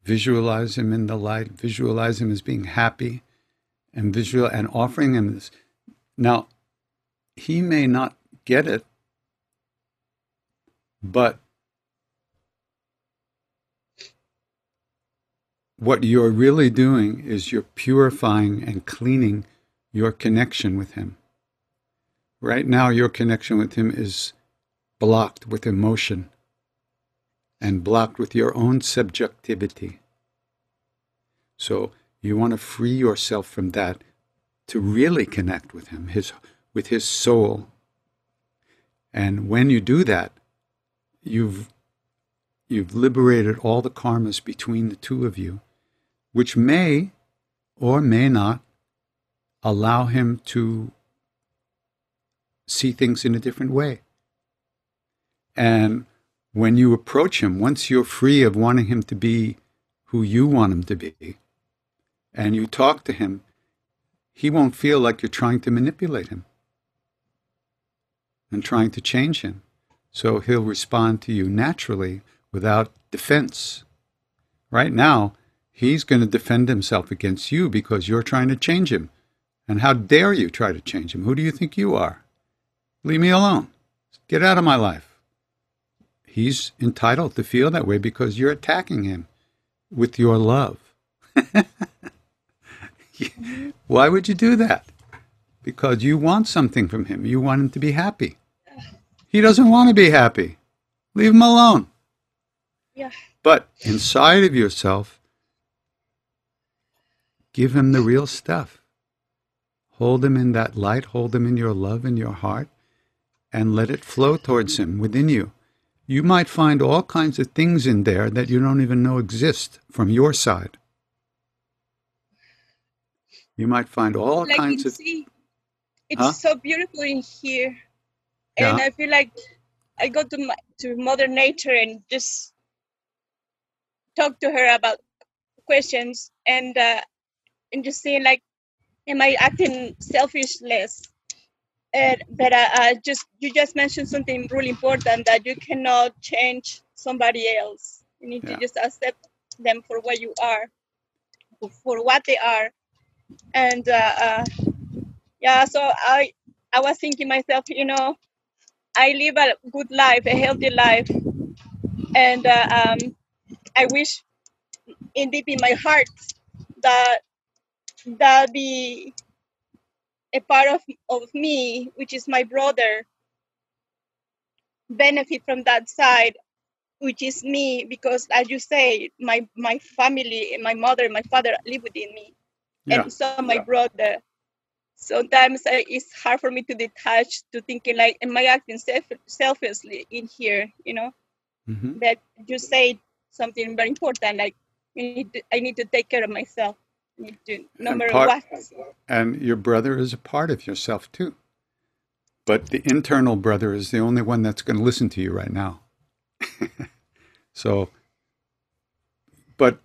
S1: visualize him in the light, visualize him as being happy and visual and offering him this. Now, he may not get it, but what you're really doing is you're purifying and cleaning your connection with him. Right now, your connection with him is blocked with emotion and blocked with your own subjectivity. So you want to free yourself from that to really connect with him, his with his soul. And when you do that, you've you've liberated all the karmas between the two of you, which may or may not allow him to see things in a different way. And when you approach him, once you're free of wanting him to be who you want him to be, and you talk to him, he won't feel like you're trying to manipulate him and trying to change him. So he'll respond to you naturally without defense. Right now, he's going to defend himself against you because you're trying to change him. And how dare you try to change him? Who do you think you are? Leave me alone. Get out of my life. He's entitled to feel that way because you're attacking him with your love. Why would you do that? Because you want something from him. You want him to be happy. He doesn't want to be happy. Leave him alone.
S11: Yeah.
S1: But inside of yourself, give him the real stuff. Hold him in that light, hold him in your love in your heart, and let it flow towards him within you. You might find all kinds of things in there that you don't even know exist from your side. You might find all
S11: like
S1: kinds
S11: in
S1: of.
S11: sea, it's
S1: Huh?
S11: so beautiful in here,
S1: Yeah.
S11: and I feel like I go to my, to Mother Nature and just talk to her about questions and uh, and just saying like, am I acting selfishless? And but uh, uh, just you just mentioned something really important that you cannot change somebody else. You need
S1: Yeah.
S11: to just accept them for what you are, for what they are, and uh, uh, yeah. So I I was thinking myself, you know, I live a good life, a healthy life, and uh, um, I wish in deep in my heart that that be a part of, of me, which is my brother, benefit from that side, which is me, because as you say, my my family, my mother, my father live within me,
S1: Yeah.
S11: and so my brother. Sometimes uh, it's hard for me to detach to thinking like, am I acting self- selfishly in here? You know,
S1: Mhm.
S11: that you say something very important, like you need to, I need to take care of myself. Need to, no
S1: And
S11: matter
S1: part-
S11: what.
S1: And your brother is a part of yourself too. But the internal brother is the only one that's going to listen to you right now. so, but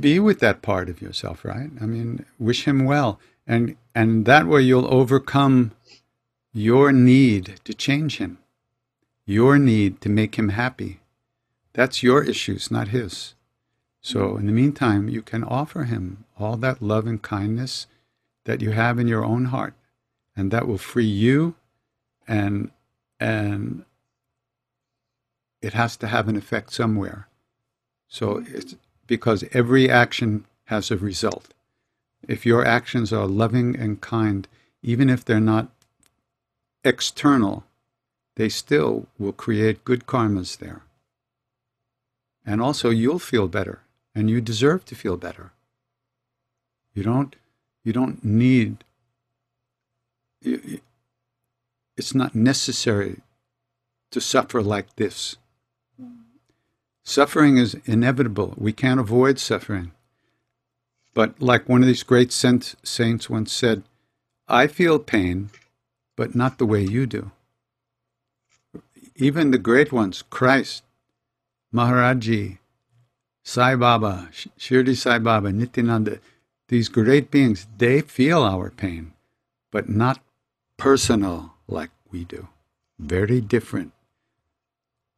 S1: be with that part of yourself, right? I mean, wish him well. And, and that way you'll overcome your need to change him, your need to make him happy. That's your issues, not his. So, in the meantime, you can offer him all that love and kindness that you have in your own heart, and that will free you. And and it has to have an effect somewhere. So it's because every action has a result. If your actions are loving and kind, even if they're not external, they still will create good karmas there. And also, you'll feel better, and you deserve to feel better. You don't, you don't need, it's not necessary to suffer like this. Suffering is inevitable. We can't avoid suffering. But like one of these great saints once said, I feel pain, but not the way you do. Even the great ones, Christ, Maharaji, Sai Baba, Sh- Shirdi Sai Baba, Nityananda, these great beings, they feel our pain, but not personal like we do. Very different.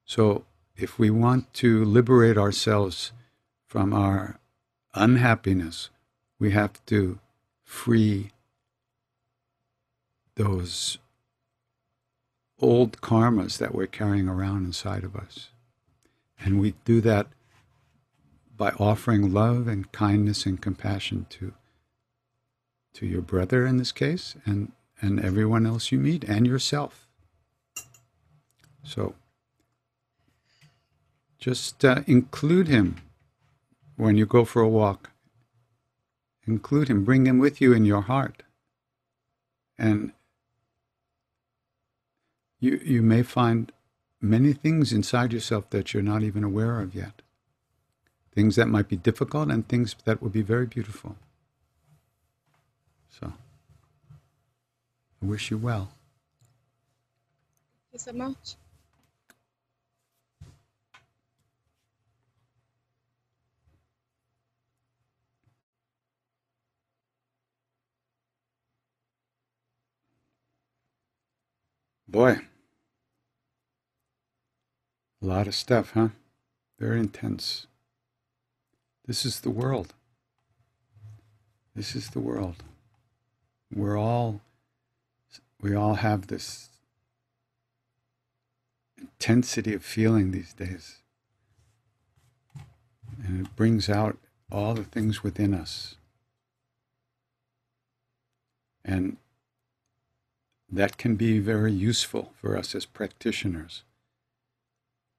S1: So, if we want to liberate ourselves from our unhappiness, we have to free those old karmas that we're carrying around inside of us. And we do that by offering love and kindness and compassion to to your brother in this case and and everyone else you meet and yourself. So just uh, include him when you go for a walk. Include him, bring him with you in your heart. And you, you may find many things inside yourself that you're not even aware of yet. Things that might be difficult and things that will be very beautiful. So, I wish you well.
S11: Thank you so much.
S1: Boy, a lot of stuff, huh? Very intense. This is the world. This is the world. We're all, we all have this intensity of feeling these days. And it brings out all the things within us. And that can be very useful for us as practitioners.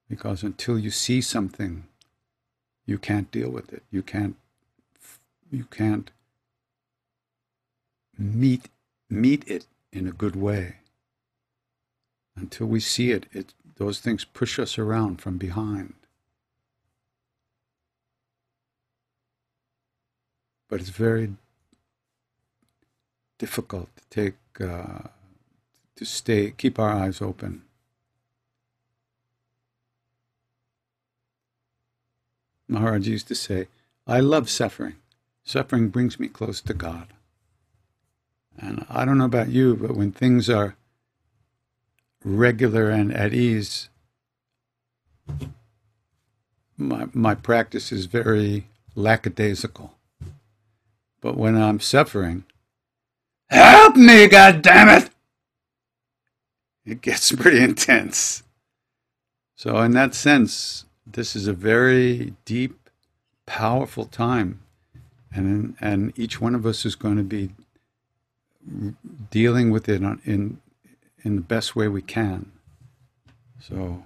S1: Because until you see something, you can't deal with it. You can't you can't meet meet it in a good way. Until we see it, it those things push us around from behind. But it's very difficult to take uh, to stay keep our eyes open. Maharaj used to say, I love suffering. Suffering brings me close to God. And I don't know about you, but when things are regular and at ease, my, my practice is very lackadaisical. But when I'm suffering, help me, God damn it! It gets pretty intense. So, in that sense, this is a very deep, powerful time, and and each one of us is going to be dealing with it in in the best way we can. So,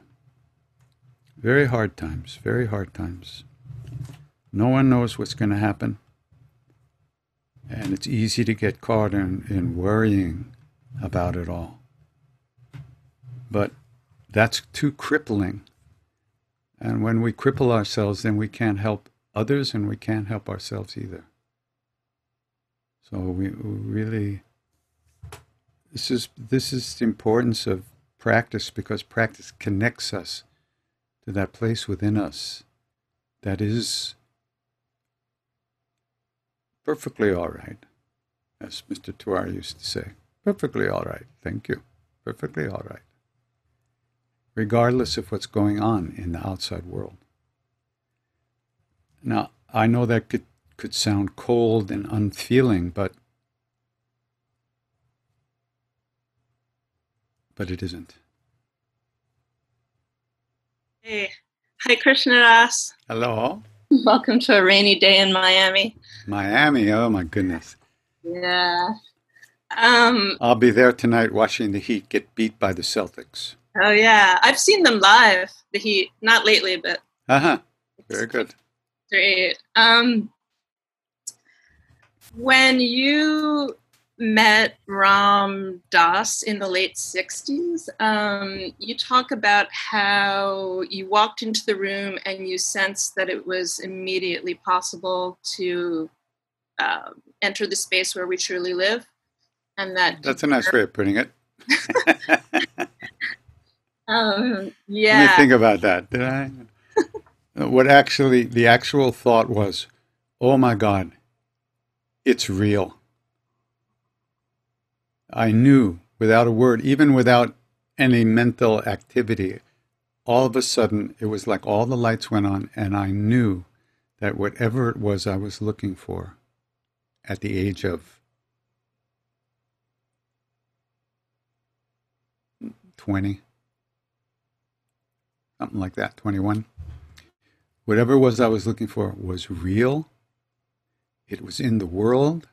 S1: very hard times, very hard times. No one knows what's going to happen, and it's easy to get caught in, in worrying about it all. But that's too crippling and when we cripple ourselves, then we can't help others and we can't help ourselves either. So we, really, this is, this is the importance of practice because practice connects us to that place within us that is perfectly all right, as Mr. Tuar used to say. Perfectly all right. Thank you. Perfectly all right regardless of what's going on in the outside world. Now, I know that could, could sound cold and unfeeling, but but it isn't.
S12: Hey, hi Krishna Das.
S1: Hello.
S12: Welcome to a rainy day in Miami.
S1: Miami, oh my goodness.
S12: Yeah. Um,
S1: I'll be there tonight watching the Heat get beat by the Celtics.
S12: Oh yeah, I've seen them live. The Heat, not lately, but
S1: uh huh. Very good.
S12: Great. Um, when you met Ram Dass in the late '60s, um, you talk about how you walked into the room and you sensed that it was immediately possible to uh, enter the space where we truly live, and that
S1: that's a nice way of putting it.
S12: Um, yeah.
S1: Let me think about that. Did I? what actually the actual thought was, oh my God, it's real. I knew without a word, even without any mental activity, all of a sudden it was like all the lights went on, and I knew that whatever it was I was looking for at the age of 20, something like that, 21. Whatever it was I was looking for was real, it was in the world,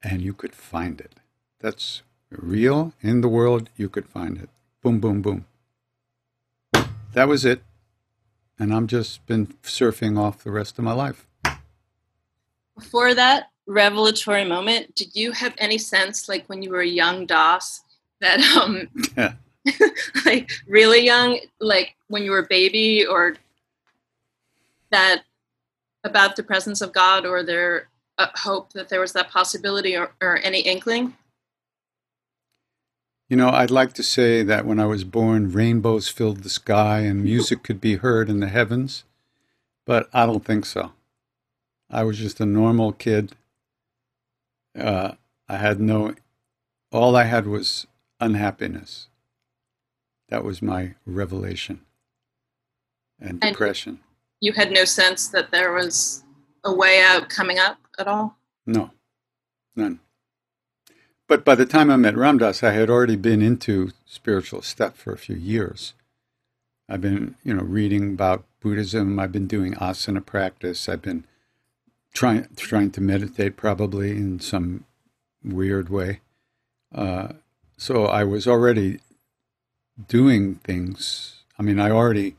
S1: and you could find it. That's real in the world, you could find it. Boom, boom, boom. That was it. And I'm just been surfing off the rest of my life.
S12: Before that revelatory moment, did you have any sense, like when you were a young DOS, that um,
S1: Yeah.
S12: like really young, like when you were a baby, or that about the presence of God, or their a hope that there was that possibility, or, or any inkling?
S1: You know, I'd like to say that when I was born, rainbows filled the sky and music could be heard in the heavens, but I don't think so. I was just a normal kid. Uh, I had no, all I had was unhappiness. That was my revelation and
S12: And-
S1: depression.
S12: You had no sense that there was a way out coming up at all.
S1: No, none. But by the time I met Ram Dass, I had already been into spiritual stuff for a few years. I've been, you know, reading about Buddhism. I've been doing asana practice. I've been trying trying to meditate, probably in some weird way. Uh, so I was already doing things. I mean, I already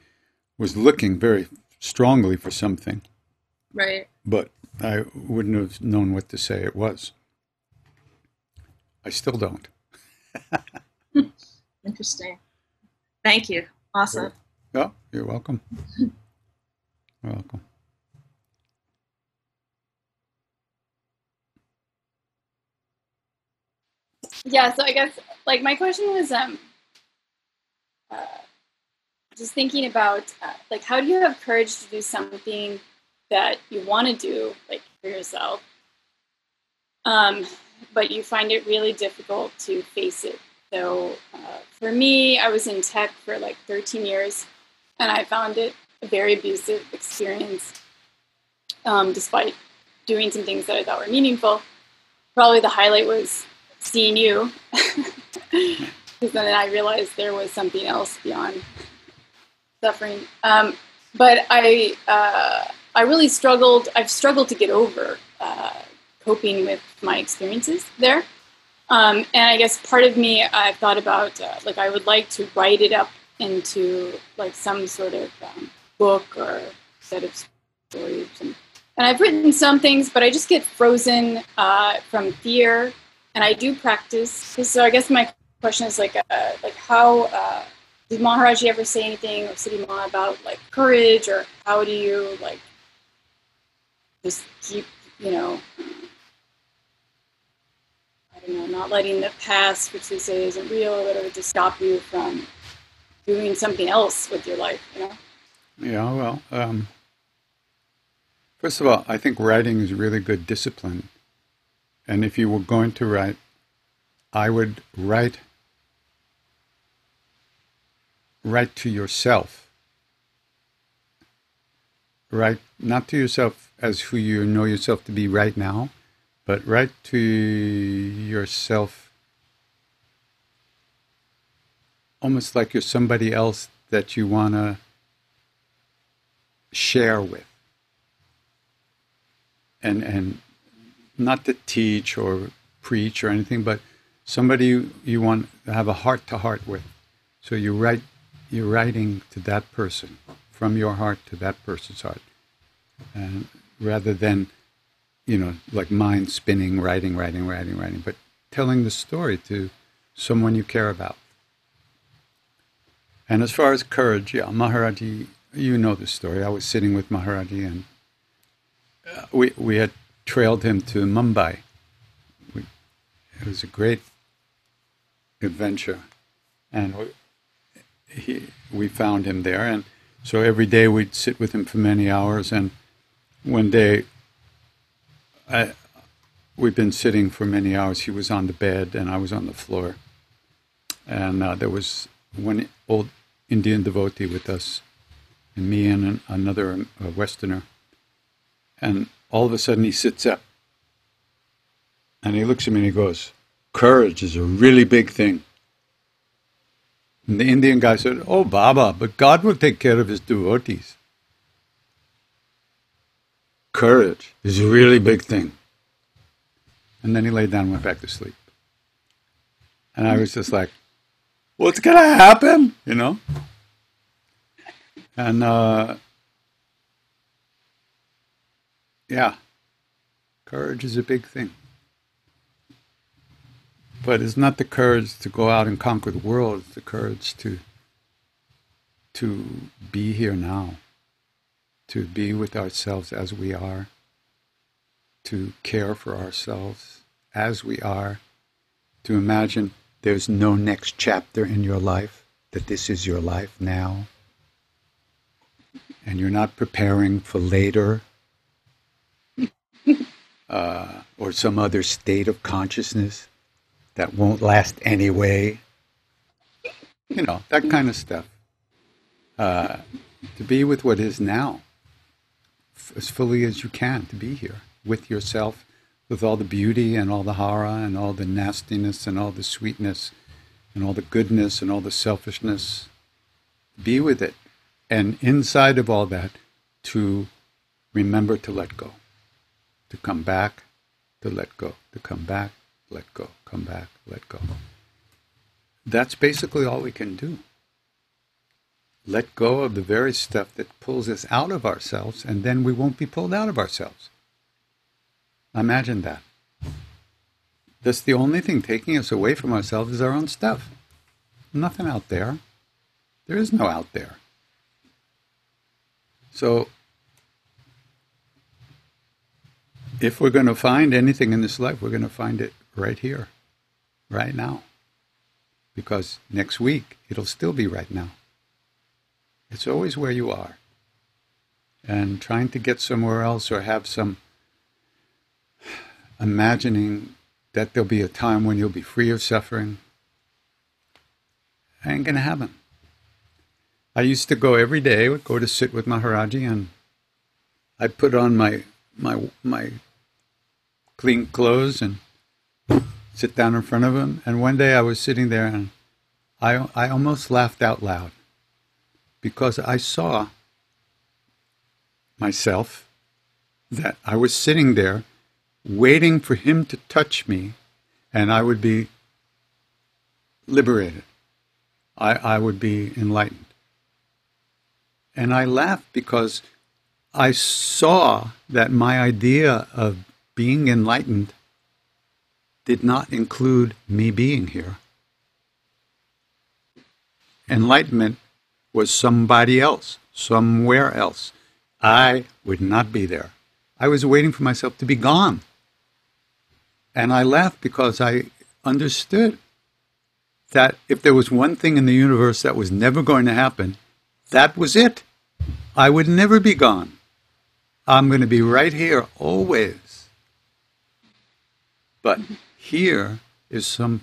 S1: was looking very strongly for something
S12: Right.
S1: but I wouldn't have known what to say it was. I still don't.
S12: Interesting. Thank you. Awesome.
S1: Oh, you're welcome. You're welcome.
S13: Yeah, so I guess like my question was um uh, just thinking about uh, like how do you have courage to do something that you want to do like for yourself? Um but you find it really difficult to face it so uh, for me i was in tech for like 13 years and i found it a very abusive experience um, despite doing some things that i thought were meaningful. Probably the highlight was seeing you because then I realized there was something else beyond suffering. Um, but I uh, I really struggled. I've struggled to get over uh, coping with my experiences there. Um, and I guess part of me, I've thought about uh, like I would like to write it up into like some sort of um, book or set of stories. And, and I've written some things, but I just get frozen uh, from fear. And I do practice. So I guess my question is like, uh, like how uh, did Maharaji ever say anything or Siddhi Ma about like courage, or how do you like just keep, you know, I don't know, not letting the past, which they say isn't real or whatever, to stop you from doing something else with your life, you know?
S1: Yeah, well, um, first of all, I think writing is really good discipline. And if you were going to write, I would write write to yourself. Write not to yourself as who you know yourself to be right now, but write to yourself almost like you're somebody else that you want to share with. And and not to teach or preach or anything, but somebody you, you want to have a heart to heart with. So you write, you're writing to that person from your heart to that person's heart, and rather than, you know, like mind spinning, writing, writing, writing, writing, but telling the story to someone you care about. And as far as courage, yeah, Maharaji, you know the story. I was sitting with Maharaji, and uh, we we had trailed him to Mumbai. We, it was a great adventure, and we, he, we found him there. And So every day we'd sit with him for many hours, and one day, I, we'd been sitting for many hours. He was on the bed, and I was on the floor, and uh, there was one old Indian devotee with us, and me and an, another um, Westerner, and all of a sudden he sits up, and he looks at me and he goes, "Courage is a really big thing." And the Indian guy said, Oh, Baba, but God will take care of his devotees. Courage is a really big thing. And then he laid down and went back to sleep. And I was just like, What's going to happen? You know? And, uh, yeah, courage is a big thing. But it's not the courage to go out and conquer the world, it's the courage to to be here now, to be with ourselves as we are, to care for ourselves as we are, to imagine there's no next chapter in your life, that this is your life now, and you're not preparing for later uh, or some other state of consciousness that won't last anyway. You know, that kind of stuff. Uh, to be with what is now f- as fully as you can, to be here with yourself, with all the beauty and all the hara and all the nastiness and all the sweetness and all the goodness and all the selfishness. Be with it. And inside of all that, to remember to let go, to come back, to let go, to come back, let go, come back, let go. That's basically all we can do. Let go of the very stuff that pulls us out of ourselves, and then we won't be pulled out of ourselves. Imagine that. That's the only thing taking us away from ourselves is our own stuff. Nothing out there. There is no out there. So, if we're going to find anything in this life, we're going to find it right here, right now. Because next week, it'll still be right now. It's always where you are. And trying to get somewhere else or have some imagining that there'll be a time when you'll be free of suffering ain't going to happen. I used to go every day, would go to sit with Maharaji, and I'd put on my my my clean clothes and sit down in front of him. And one day I was sitting there and I, I almost laughed out loud because I saw myself that I was sitting there waiting for him to touch me and I would be liberated. I, I would be enlightened. And I laughed because I saw that my idea of being enlightened did not include me being here. Enlightenment was somebody else, somewhere else. I would not be there. I was waiting for myself to be gone. And I laughed because I understood that if there was one thing in the universe that was never going to happen, that was it. I would never be gone. I'm going to be right here always. But here is some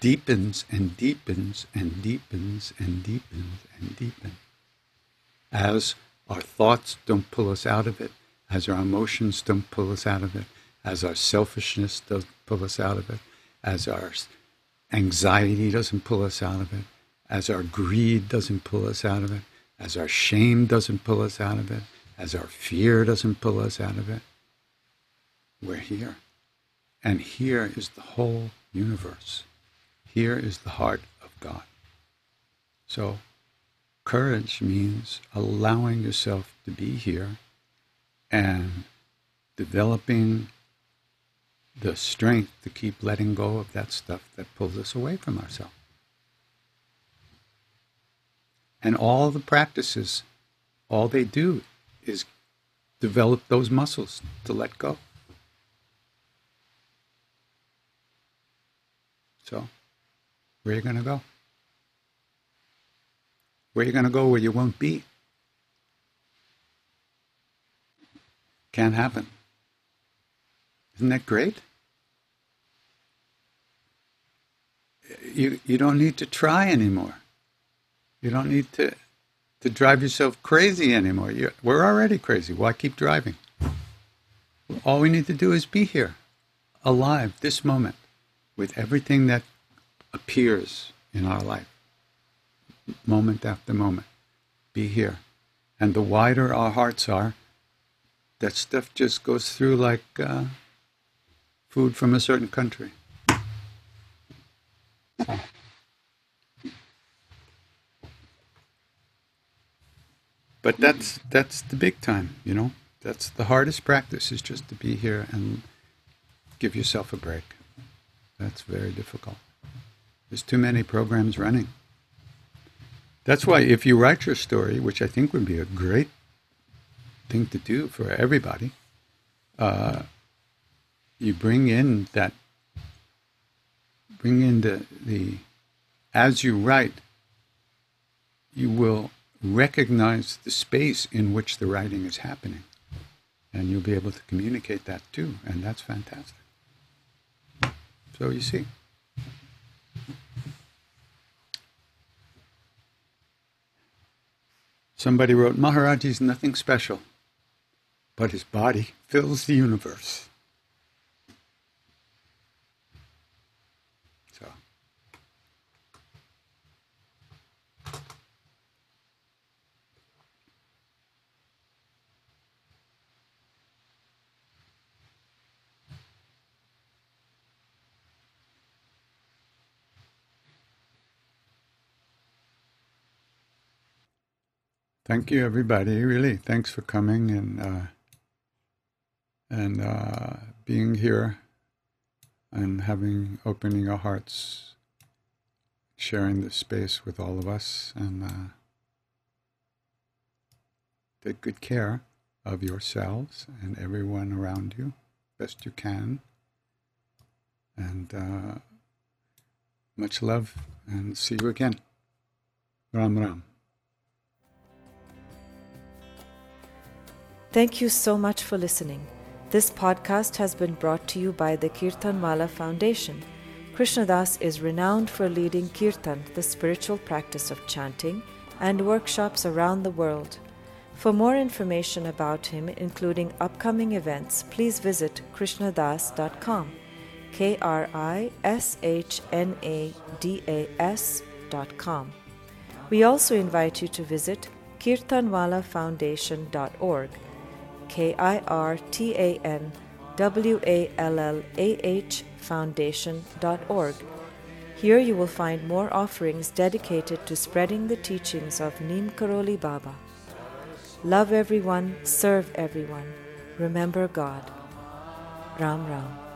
S1: deepens and deepens and deepens and deepens and deepens. As our thoughts don't pull us out of it, as our emotions don't pull us out of it, as our selfishness doesn't pull us out of it, as our anxiety doesn't pull us out of it, as our greed doesn't pull us out of it, as our shame doesn't pull us out of it, as our fear doesn't pull us out of it, we're here. And here is the whole universe. Here is the heart of God. So, courage means allowing yourself to be here and developing the strength to keep letting go of that stuff that pulls us away from ourselves. And all the practices, all they do is develop those muscles to let go. So, where are you going to go? Where are you going to go where you won't be? Can't happen. Isn't that great? You, you don't need to try anymore. You don't need to, to drive yourself crazy anymore. you we're already crazy. Why keep driving? All we need to do is be here, alive, this moment, with everything that appears in our life, moment after moment. Be here. And the wider our hearts are, that stuff just goes through like uh, food from a certain country. But that's that's the big time, you know. That's the hardest practice is just to be here and give yourself a break. That's very difficult. There's too many programs running. That's why if you write your story, which I think would be a great thing to do for everybody, uh, you bring in that, bring in the, the, as you write, you will recognize the space in which the writing is happening. And you'll be able to communicate that too, and that's fantastic. So you see. Somebody wrote, Maharaj is nothing special, but his body fills the universe. So. Thank you, everybody. Really, thanks for coming and uh, and uh, being here and having opening your hearts, sharing this space with all of us, and uh, take good care of yourselves and everyone around you, best you can, and uh, much love, and see you again. Ram Ram.
S14: Thank you so much for listening. This podcast has been brought to you by the Kirtanwallah Foundation. Krishna Das is renowned for leading kirtan, the spiritual practice of chanting, and workshops around the world. For more information about him, including upcoming events, please visit krishnadas.com. K R I S H N A D A S.com. We also invite you to visit kirtanwallahfoundation.org K I R T A N W A L L A H Foundation.org. Here you will find more offerings dedicated to spreading the teachings of Neem Karoli Baba. Love everyone, serve everyone, remember God. Ram Ram.